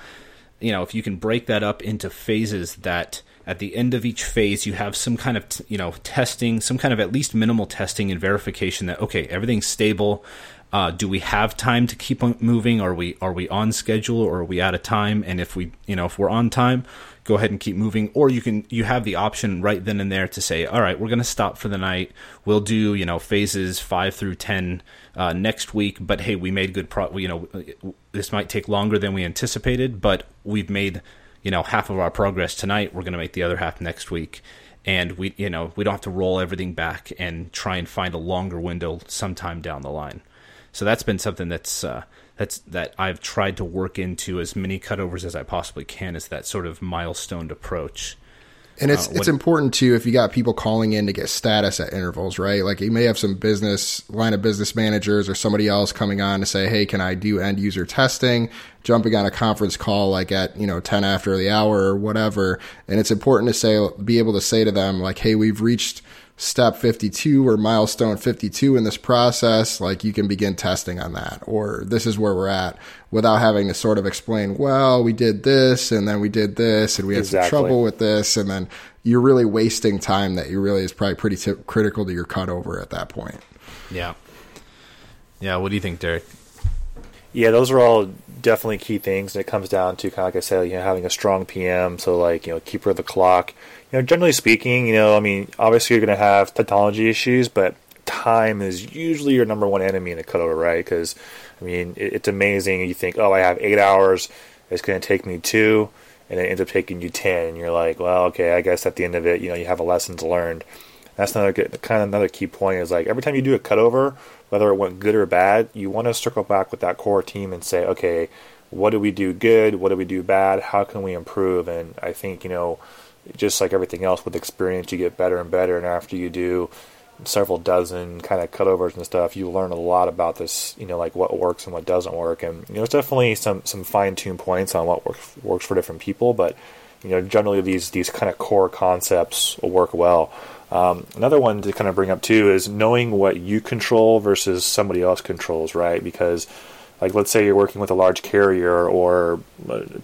you know if you can break that up into phases that at the end of each phase you have some kind of t- you know testing some kind of at least minimal testing and verification that okay everything's stable uh, do we have time to keep on moving? Are we are we on schedule or are we out of time? And if we you know if we're on time, go ahead and keep moving or you can you have the option right then and there to say all right we're going to stop for the night. We'll do you know phases 5 through 10 uh, next week but hey we made good pro you know this might take longer than we anticipated but we've made you know half of our progress tonight. We're going to make the other half next week. And we you know we don't have to roll everything back and try and find a longer window sometime down the line. So that's been something that's uh, that's that I've tried to work into as many cutovers as I possibly can is that sort of milestone approach. And it's uh, it's important too if you got people calling in to get status at intervals, right? Like you may have some business line of business managers or somebody else coming on to say, "Hey, can I do end user testing?" Jumping on a conference call like at you know ten after the hour or whatever, and it's important to say, be able to say to them like, "Hey, we've reached." Step 52 or milestone 52 in this process, like you can begin testing on that, or this is where we're at without having to sort of explain, well, we did this and then we did this and we had exactly. some trouble with this. And then you're really wasting time that you really is probably pretty t- critical to your cutover at that point. Yeah. Yeah. What do you think, Derek? Yeah, those are all definitely key things. And it comes down to kind of like I said, you know, having a strong PM. So like, you know, keeper of the clock, you know, generally speaking, you know, I mean, obviously you're going to have technology issues, but time is usually your number one enemy in a cutover, right? Because, I mean, it, it's amazing. You think, oh, I have eight hours, it's going to take me two, and it ends up taking you 10. And you're like, well, okay, I guess at the end of it, you know, you have a lessons learned. That's another kind of another key point is like every time you do a cutover, whether it went good or bad, you want to circle back with that core team and say, okay, what do we do good? What do we do bad? How can we improve? And I think, you know, just like everything else with experience, you get better and better. And after you do several dozen kind of cutovers and stuff, you learn a lot about this, you know, like what works and what doesn't work. And, you know, there's definitely some, some fine tuned points on what works, works for different people, but, you know, generally these, these kind of core concepts will work well. Um, another one to kind of bring up too is knowing what you control versus somebody else controls, right? Because, like, let's say you're working with a large carrier or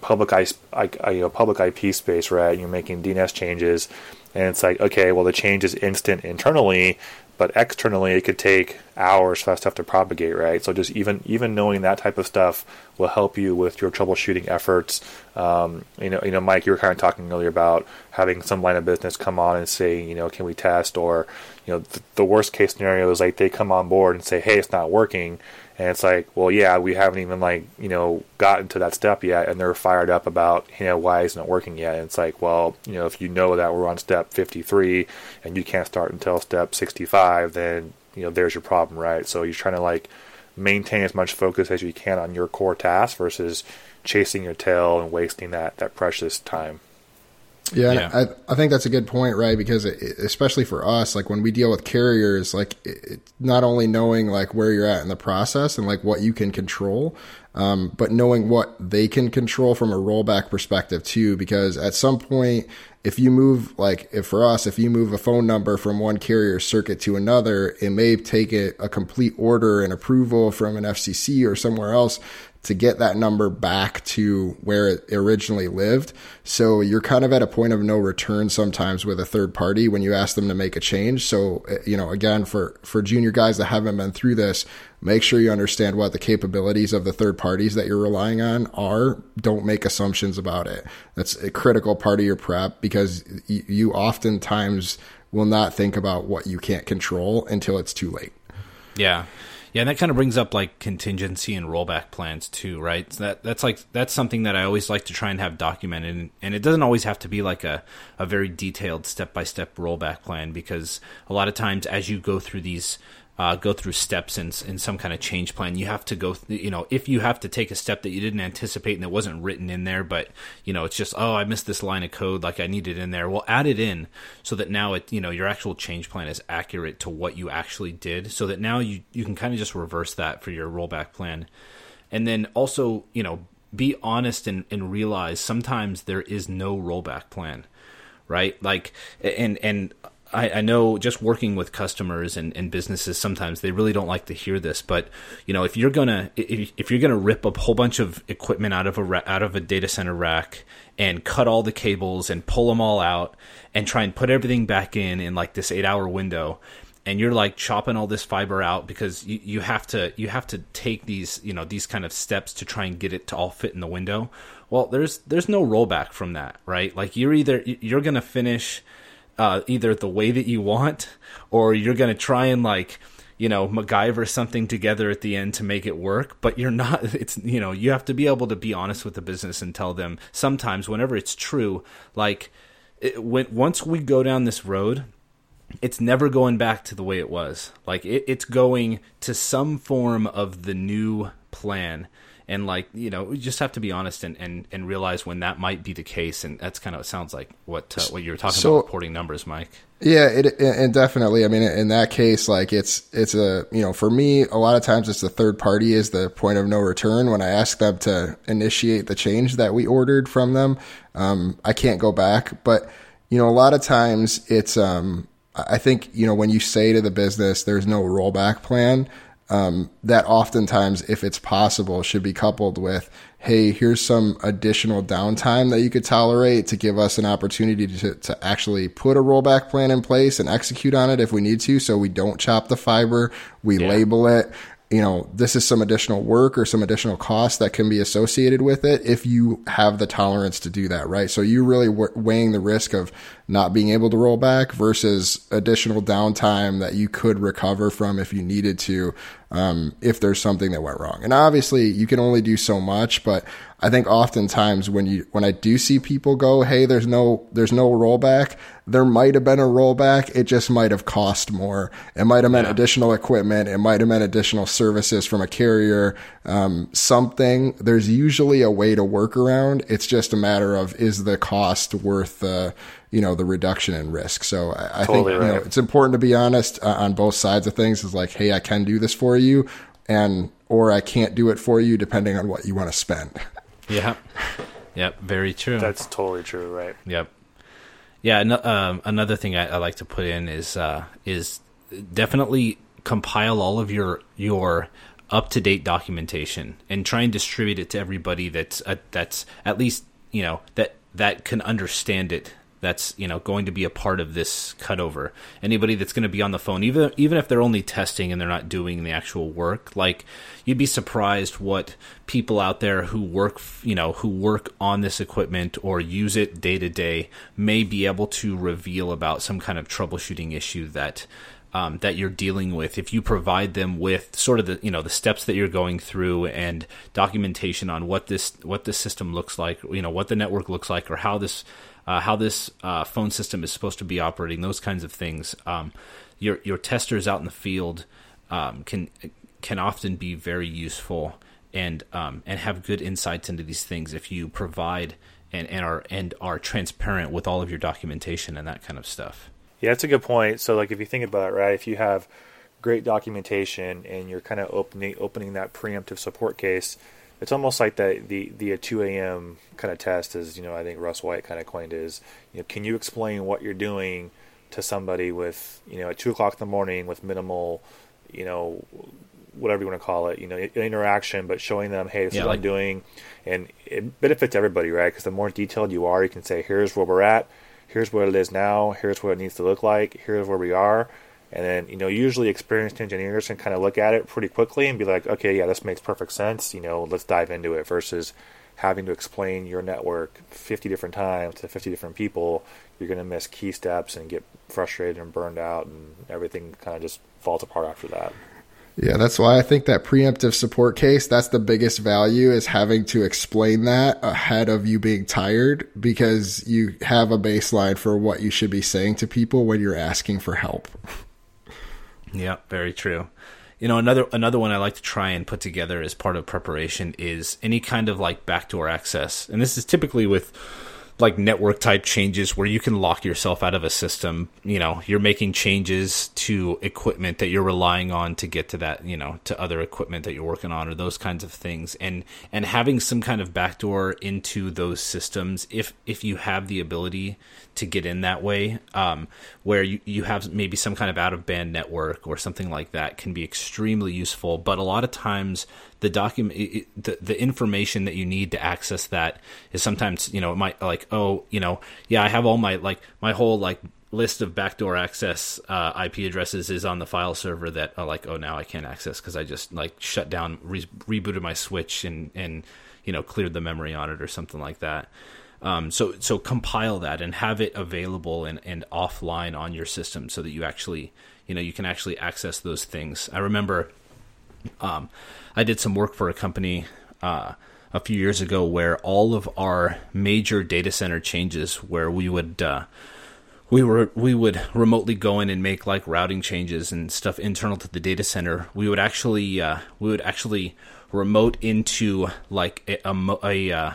public I, I, you know, public IP space, right? And you're making DNS changes, and it's like, okay, well, the change is instant internally, but externally it could take hours for that stuff to propagate, right? So just even even knowing that type of stuff will help you with your troubleshooting efforts. Um, you know, you know, Mike, you were kind of talking earlier about having some line of business come on and say, you know, can we test? Or, you know, th- the worst case scenario is like they come on board and say, hey, it's not working and it's like, well, yeah, we haven't even like you know gotten to that step yet, and they're fired up about you know why isn't it working yet? And it's like, well, you know, if you know that we're on step 53 and you can't start until step 65, then you know there's your problem, right? So you're trying to like maintain as much focus as you can on your core task versus chasing your tail and wasting that that precious time. Yeah, yeah. I, I think that's a good point, right? Because it, especially for us, like when we deal with carriers, like it, not only knowing like where you're at in the process and like what you can control, um, but knowing what they can control from a rollback perspective too. Because at some point, if you move like if for us, if you move a phone number from one carrier circuit to another, it may take a, a complete order and approval from an FCC or somewhere else to get that number back to where it originally lived. So you're kind of at a point of no return sometimes with a third party when you ask them to make a change. So, eh, you know, again, for, for junior guys that haven't been through this, make sure you understand what the capabilities of the third parties that you're relying on are. Don't make assumptions about it. That's a critical part of your prep because you oftentimes will not think about what you can't control until it's too late. Yeah. Yeah, and that kind of brings up like contingency and rollback plans too, right? So that that's like that's something that I always like to try and have documented, and, and it doesn't always have to be like a a very detailed step by step rollback plan because a lot of times as you go through these uh, go through steps in, in some kind of change plan. You have to go, th- you know, if you have to take a step that you didn't anticipate and it wasn't written in there, but, you know, it's just, oh, I missed this line of code, like I need it in there. Well, add it in so that now it, you know, your actual change plan is accurate to what you actually did so that now you, you can kind of just reverse that for your rollback plan. And then also, you know, be honest and, and realize sometimes there is no rollback plan right like and and I, I, know just working with customers and, and, businesses sometimes they really don't like to hear this but you know if you're gonna if, if you're gonna rip a whole bunch of equipment out of a out of a data center rack and cut all the cables and pull them all out and try and put everything back in in like this eight hour window and you're like chopping all this fiber out because you, you have to you have to take these you know these kind of steps to try and get it to all fit in the window well there's there's no rollback from that right? Like you're either you're gonna finish uh, either the way that you want, or you're going to try and like you know MacGyver something together at the end to make it work. But you're not. It's you know you have to be able to be honest with the business and tell them sometimes whenever it's true, like it, when once we go down this road. It's never going back to the way it was. Like it, it's going to some form of the new plan and like you know we just have to be honest and, and, and realize when that might be the case. And that's kind of it sounds like what uh, what you were talking so, about reporting numbers mike. Yeah it and definitely. I mean in that case like it's it's a you know for me a lot of times it's the third party is the point of no return. When i ask them to initiate the change that we ordered from them um, i can't go back. But you know a lot of times it's um, i think you know when you say to the business there's no rollback plan um, that oftentimes, if it's possible, should be coupled with, hey, here's some additional downtime that you could tolerate to give us an opportunity to, to actually put a rollback plan in place and execute on it if we need to. So we don't chop the fiber, we yeah. label it. You know, this is some additional work or some additional cost that can be associated with it if you have the tolerance to do that, right? So you really weighing the risk of not being able to roll back versus additional downtime that you could recover from if you needed to um, if there's something that went wrong. And obviously, you can only do so much, but I think oftentimes when you when I do see people go, "Hey, there's no there's no rollback," there might have been a rollback. It just might have cost more. It might have meant yeah. additional equipment. It might have meant additional services from a carrier. Um, something. There's usually a way to work around. It's just a matter of is the cost worth the you know the reduction in risk. So I, I totally think right. you know it's important to be honest uh, on both sides of things. Is like, hey, I can do this for you, and or I can't do it for you, depending on what you want to spend. Yeah. Yep. Very true. That's totally true. Right. Yep. Yeah. No, um, another thing I, I, like to put in is uh, is definitely compile all of your your up to date documentation and try and distribute it to everybody that's uh, that's at least you know that that can understand it that's you know going to be a part of this cutover. Anybody that's going to be on the phone, even even if they're only testing and they're not doing the actual work, like you'd be surprised what people out there who work you know who work on this equipment or use it day to day may be able to reveal about some kind of troubleshooting issue that um, that you're dealing with, if you provide them with sort of the you know the steps that you're going through and documentation on what this what this system looks like, you know what the network looks like, or how this uh, how this uh, phone system is supposed to be operating, those kinds of things. Um, your your testers out in the field um, can can often be very useful and um, and have good insights into these things if you provide and, and are and are transparent with all of your documentation and that kind of stuff. Yeah, that's a good point. So, like, if you think about it, right, if you have great documentation and you're kind of opening opening that preemptive support case, it's almost like the the the 2 a.m. kind of test is you know I think Russ White kind of coined is you know can you explain what you're doing to somebody with you know at two o'clock in the morning with minimal you know whatever you want to call it you know interaction but showing them hey this yeah, is what like, I'm doing and it benefits everybody right because the more detailed you are you can say here's where we're at here's what it is now, here's what it needs to look like, here's where we are. And then, you know, usually experienced engineers can kind of look at it pretty quickly and be like, okay, yeah, this makes perfect sense. You know, let's dive into it versus having to explain your network 50 different times to 50 different people. You're going to miss key steps and get frustrated and burned out, and everything kind of just falls apart after that. Yeah, that's why I think that preemptive support case, that's the biggest value is having to explain that ahead of you being tired because you have a baseline for what you should be saying to people when you're asking for help. Yeah, very true. You know, another another one I like to try and put together as part of preparation is any kind of like backdoor access. And this is typically with like network type changes where you can lock yourself out of a system. You know, you're making changes to equipment that you're relying on to get to that, you know, to other equipment that you're working on or those kinds of things. And and having some kind of backdoor into those systems if if you have the ability to get in that way, um, where you, you have maybe some kind of out of band network or something like that can be extremely useful. But a lot of times the document the, the information that you need to access that is sometimes you know it might like oh you know yeah i have all my like my whole like list of backdoor access uh, ip addresses is on the file server that are like oh now i can't access because i just like shut down re- rebooted my switch and and you know cleared the memory on it or something like that. Um, so so compile that and have it available and, and offline on your system so that you actually you know you can actually access those things. I remember um, I did some work for a company uh, a few years ago where all of our major data center changes, where we would uh, we were we would remotely go in and make like routing changes and stuff internal to the data center. We would actually uh, we would actually remote into like a a, a, uh,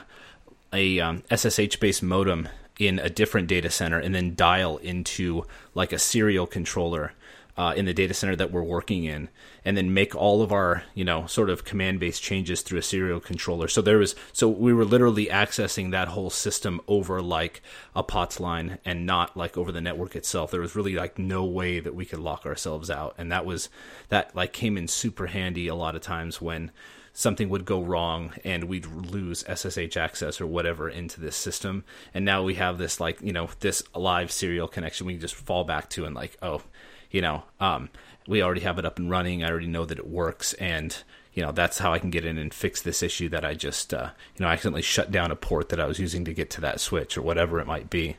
a um, SSH based modem in a different data center and then dial into like a serial controller uh, in the data center that we're working in, and then make all of our you know sort of command based changes through a serial controller. So there was so we were literally accessing that whole system over like a POTS line and not like over the network itself. There was really like no way that we could lock ourselves out, and that was that like came in super handy a lot of times when something would go wrong and we'd lose SSH access or whatever into this system. And now we have this like, you know, this live serial connection we can just fall back to and like, oh, you know, um, we already have it up and running. I already know that it works, and you know that's how I can get in and fix this issue that I just uh, you know accidentally shut down a port that I was using to get to that switch or whatever it might be.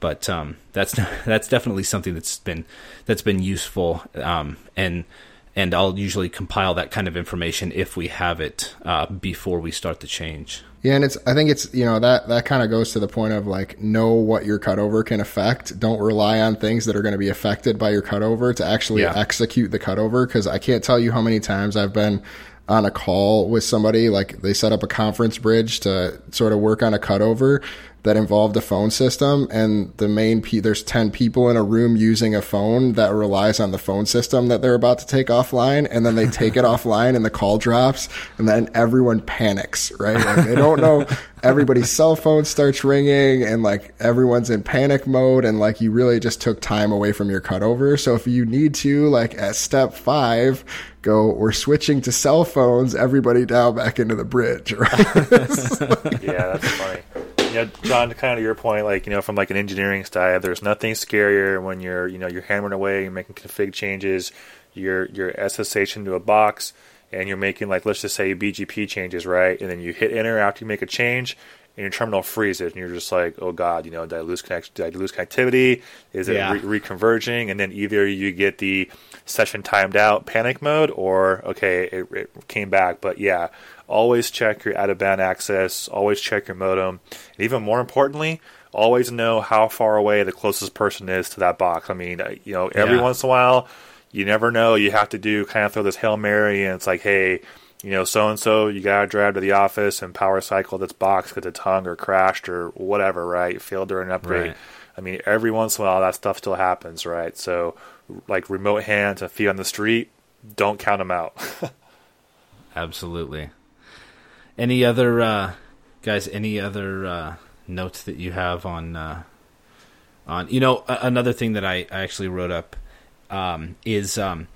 but um, that's that's definitely something that's been that's been useful um, and and I'll usually compile that kind of information if we have it uh, before we start the change. Yeah, and it's I think it's you know that that kind of goes to the point of like know what your cutover can affect. Don't rely on things that are going to be affected by your cutover to actually yeah. execute the cutover because I can't tell you how many times I've been on a call with somebody like they set up a conference bridge to sort of work on a cutover that involved a phone system and the main p there's 10 people in a room using a phone that relies on the phone system that they're about to take offline and then they take it offline and the call drops and then everyone panics right? Like they don't know. Everybody's cell phone starts ringing and like everyone's in panic mode and like you really just took time away from your cutover. So if you need to like at step 5 go we're switching to cell phones everybody down back into the bridge right? Yeah that's funny. you know, John, kind of your point, like you know, from like an engineering side, there's nothing scarier when you're you know you're hammering away, you're making config changes, you're you're SSH into a box, and you're making like let's just say BGP changes, right? And then you hit enter after you make a change, and your terminal freezes, and you're just like, oh god, you know, did I lose connection? Did I lose connectivity? Is it yeah. re- reconverging? And then either you get the session timed out panic mode, or okay, it, it came back. But yeah, always check your out of band access, always check your modem, and even more importantly, always know how far away the closest person is to that box. I mean, uh, you know, every yeah. once in a while, you never know. You have to do kind of throw this hail mary, and it's like, hey, you know, so and so, you gotta drive to the office and power cycle this box because it's hung or crashed or whatever, right? Failed during an upgrade. Right. I mean, every once in a while, that stuff still happens, right? So, like remote hands and feet on the street, don't count them out. Absolutely. Any other uh, guys? Any other uh, notes that you have on uh, on? You know, another thing that I, I actually wrote up um, is um,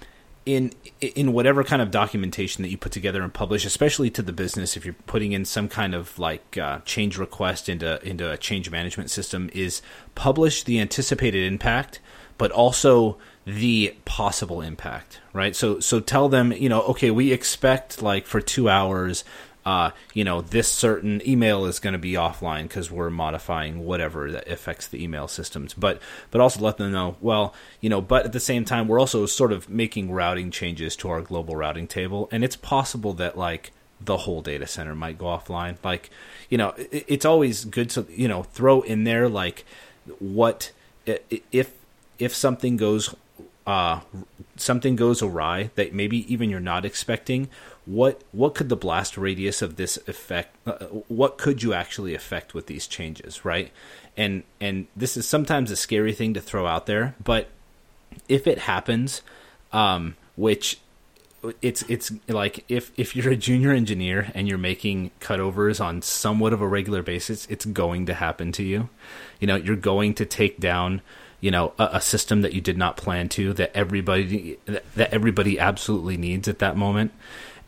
in in whatever kind of documentation that you put together and publish, especially to the business, if you're putting in some kind of like uh, change request into into a change management system, is publish the anticipated impact, but also the possible impact, right? So so tell them, you know, okay, we expect like for two hours uh, you know, this certain email is going to be offline because we're modifying whatever that affects the email systems. But but also let them know, well, you know, but at the same time, we're also sort of making routing changes to our global routing table, and it's possible that like the whole data center might go offline. Like, you know, it, it's always good to you know throw in there like what if if something goes uh, something goes awry that maybe even you're not expecting, what what could the blast radius of this affect uh, what could you actually affect with these changes right? And and this is sometimes a scary thing to throw out there but if it happens um, which it's it's like if if you're a junior engineer and you're making cutovers on somewhat of a regular basis it's going to happen to you. You know you're going to take down you know a, a, system that you did not plan to that everybody that everybody absolutely needs at that moment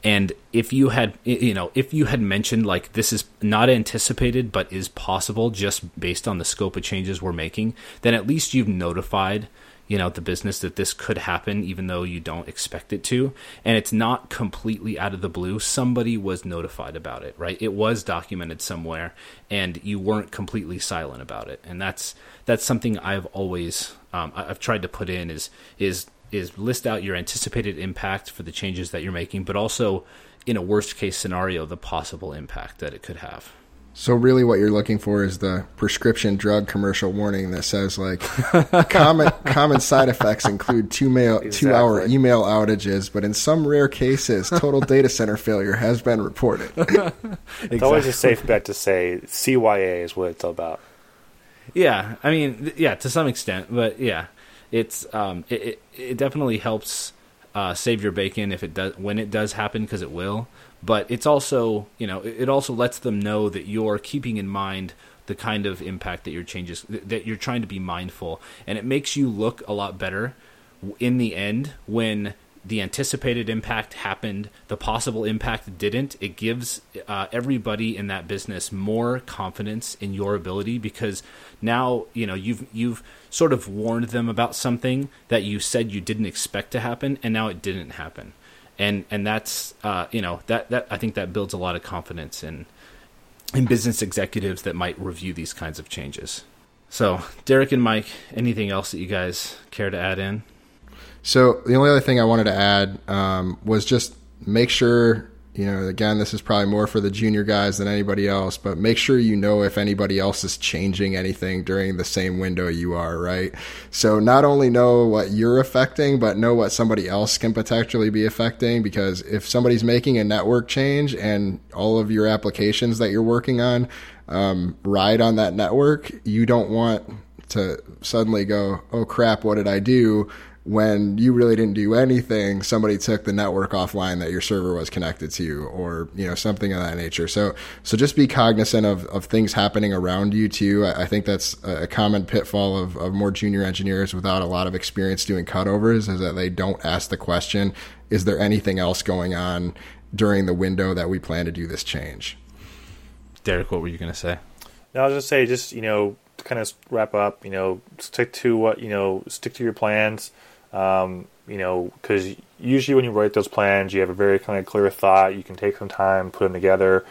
and if you had you know if you had mentioned like this is not anticipated but is possible just based on the scope of changes we're making then at least you've notified you know the business that this could happen even though you don't expect it to. And it's not completely out of the blue. Somebody was notified about it right? It was documented somewhere and you weren't completely silent about it. And that's that's something i've always um, i've tried to put in is is is list out your anticipated impact for the changes that you're making, but also in a worst case scenario, the possible impact that it could have. So really, what you're looking for is the prescription drug commercial warning that says like common common side effects include two mail exactly. two hour email outages, but in some rare cases, total data center failure has been reported. exactly. It's always a safe bet to say CYA is what it's about. Yeah, I mean, yeah, to some extent, but yeah, it's um, it, it, it definitely helps uh, save your bacon if it does when it does happen because it will. But it's also you know it also lets them know that you're keeping in mind the kind of impact that your changes that you're trying to be mindful, and it makes you look a lot better in the end when the anticipated impact happened, the possible impact didn't. It gives uh, everybody in that business more confidence in your ability because now you know you've you've sort of warned them about something that you said you didn't expect to happen, and now it didn't happen, and and that's uh, you know that that I think that builds a lot of confidence in in business executives that might review these kinds of changes. So, Derek and Mike, anything else that you guys care to add in? So the only other thing I wanted to add um, was just make sure you know again this is probably more for the junior guys than anybody else but make sure you know if anybody else is changing anything during the same window you are right? So not only know what you're affecting but know what somebody else can potentially be affecting because if somebody's making a network change and all of your applications that you're working on um, ride on that network you don't want to suddenly go oh crap what did i do when you really didn't do anything, somebody took the network offline that your server was connected to, or you know something of that nature. So, so just be cognizant of, of things happening around you too. I, I think that's a common pitfall of, of more junior engineers without a lot of experience doing cutovers is that they don't ask the question: Is there anything else going on during the window that we plan to do this change? Derek, what were you going to say? No, I was just say, just you know, to kind of wrap up, you know, stick to what you know, stick to your plans. Um, you know, because usually when you write those plans, you have a very kind of clear thought. You can take some time, put them together.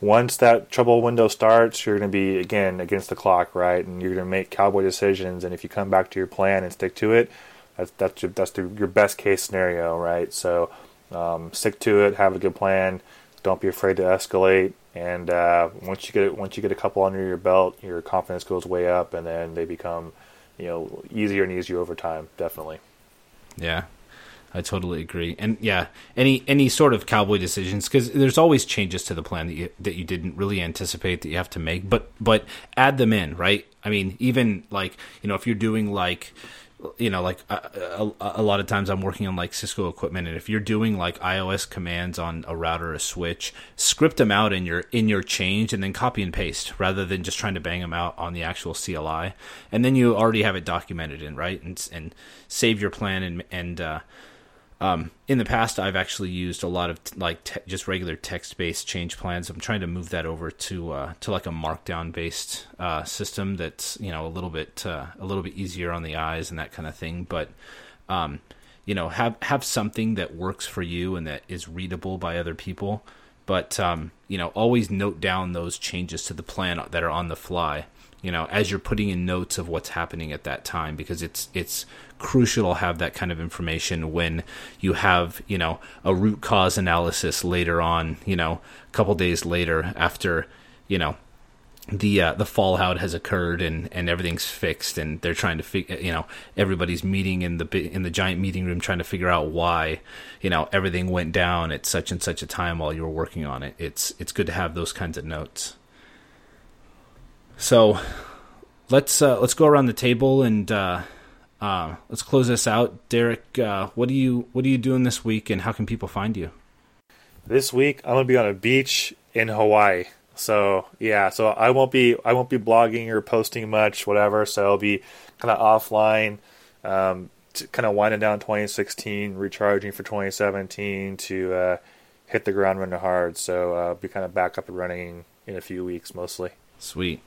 Once that trouble window starts, you're going to be again against the clock, right? And you're going to make cowboy decisions. And if you come back to your plan and stick to it, that's that's your, that's the, your best case scenario, right? So um, stick to it, have a good plan. Don't be afraid to escalate. And uh, once you get once you get a couple under your belt, your confidence goes way up, and then they become, you know, easier and easier over time. Definitely. Yeah, I totally agree. And yeah, any any sort of cowboy decisions because there's always changes to the plan that you that you didn't really anticipate that you have to make, but but add them in, right? I mean, even like you know if you're doing like you know like a, a, a, lot of times i'm working on like cisco equipment and if you're doing like ios commands on a router or a switch script them out in your in your change and then copy and paste rather than just trying to bang them out on the actual cli and then you already have it documented in right? And and save your plan and and uh, um, in the past, I've actually used a lot of t- like te- just regular text-based change plans. I'm trying to move that over to uh, to like a Markdown-based uh, system that's you know a little bit uh, a little bit easier on the eyes and that kind of thing. But um, you know, have have something that works for you and that is readable by other people. But um, you know, always note down those changes to the plan that are on the fly you know as you're putting in notes of what's happening at that time because it's it's crucial to have that kind of information when you have you know a root cause analysis later on you know a couple days later after you know the uh, the fallout has occurred and, and everything's fixed and they're trying to figure you know everybody's meeting in the in the giant meeting room trying to figure out why you know everything went down at such and such a time while you were working on it. It's it's good to have those kinds of notes. So let's uh, let's go around the table and uh, uh, let's close this out. Derek, uh, what do you what are you doing this week, and how can people find you? This week I'm gonna be on a beach in Hawaii. So yeah, so I won't be I won't be blogging or posting much, whatever. So I'll be kind of offline, um, kind of winding down 2016, recharging for 2017 to uh, hit the ground running hard. So uh, be kind of back up and running in a few weeks, mostly. Sweet.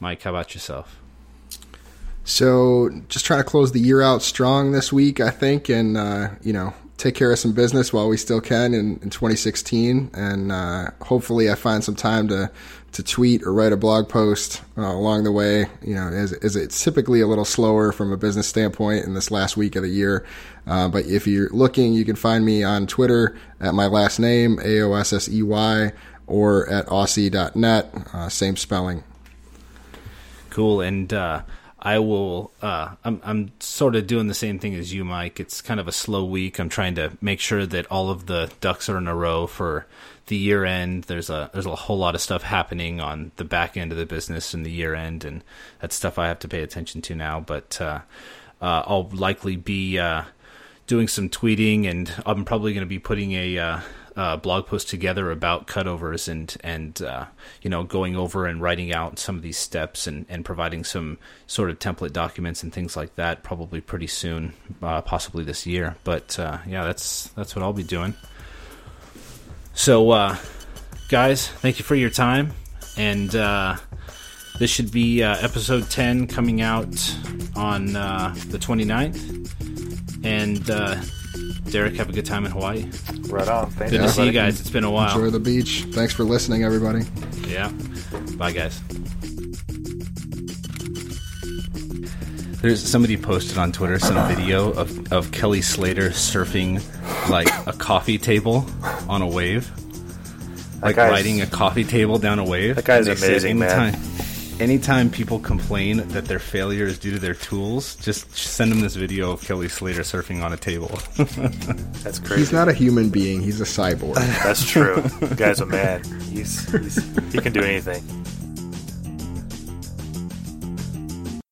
Mike, how about yourself? So, just trying to close the year out strong this week, I think, and uh, you know, take care of some business while we still can in, in 2016, and uh, hopefully, I find some time to to tweet or write a blog post uh, along the way. You know, as, as, it's typically a little slower from a business standpoint in this last week of the year. Uh, but if you're looking, you can find me on Twitter at my last name, A O S S E Y, or at aossey.net, uh, same spelling cool. And uh, I will. Uh, I'm I'm sort of doing the same thing as you, Mike. It's kind of a slow week. I'm trying to make sure that all of the ducks are in a row for the year end. There's a there's a whole lot of stuff happening on the back end of the business and the year end, and that's stuff I have to pay attention to now. But uh, uh, I'll likely be uh, doing some tweeting, and I'm probably going to be putting a uh, blog post together about cutovers and and uh, you know going over and writing out some of these steps and, and providing some sort of template documents and things like that probably pretty soon, uh, possibly this year. But uh, yeah, that's that's what I'll be doing. So uh, guys, thank you for your time and. Uh, this should be episode 10 coming out on the 29th. And Derek, have a good time in Hawaii. Right on. Thanks. Good to see you guys. It's been a while. Enjoy the beach. Thanks for listening, everybody. Yeah. Bye, guys. There's somebody posted on Twitter some video of, of Kelly Slater surfing like a coffee table on a wave, like riding a coffee table down a wave. That guy's And amazing, man. anytime, Anytime people complain that their failure is due to their tools, just send them this video of Kelly Slater surfing on a table. That's crazy. He's not a human being. He's a cyborg. That's true. The guy's a man. He's, he's he can do anything.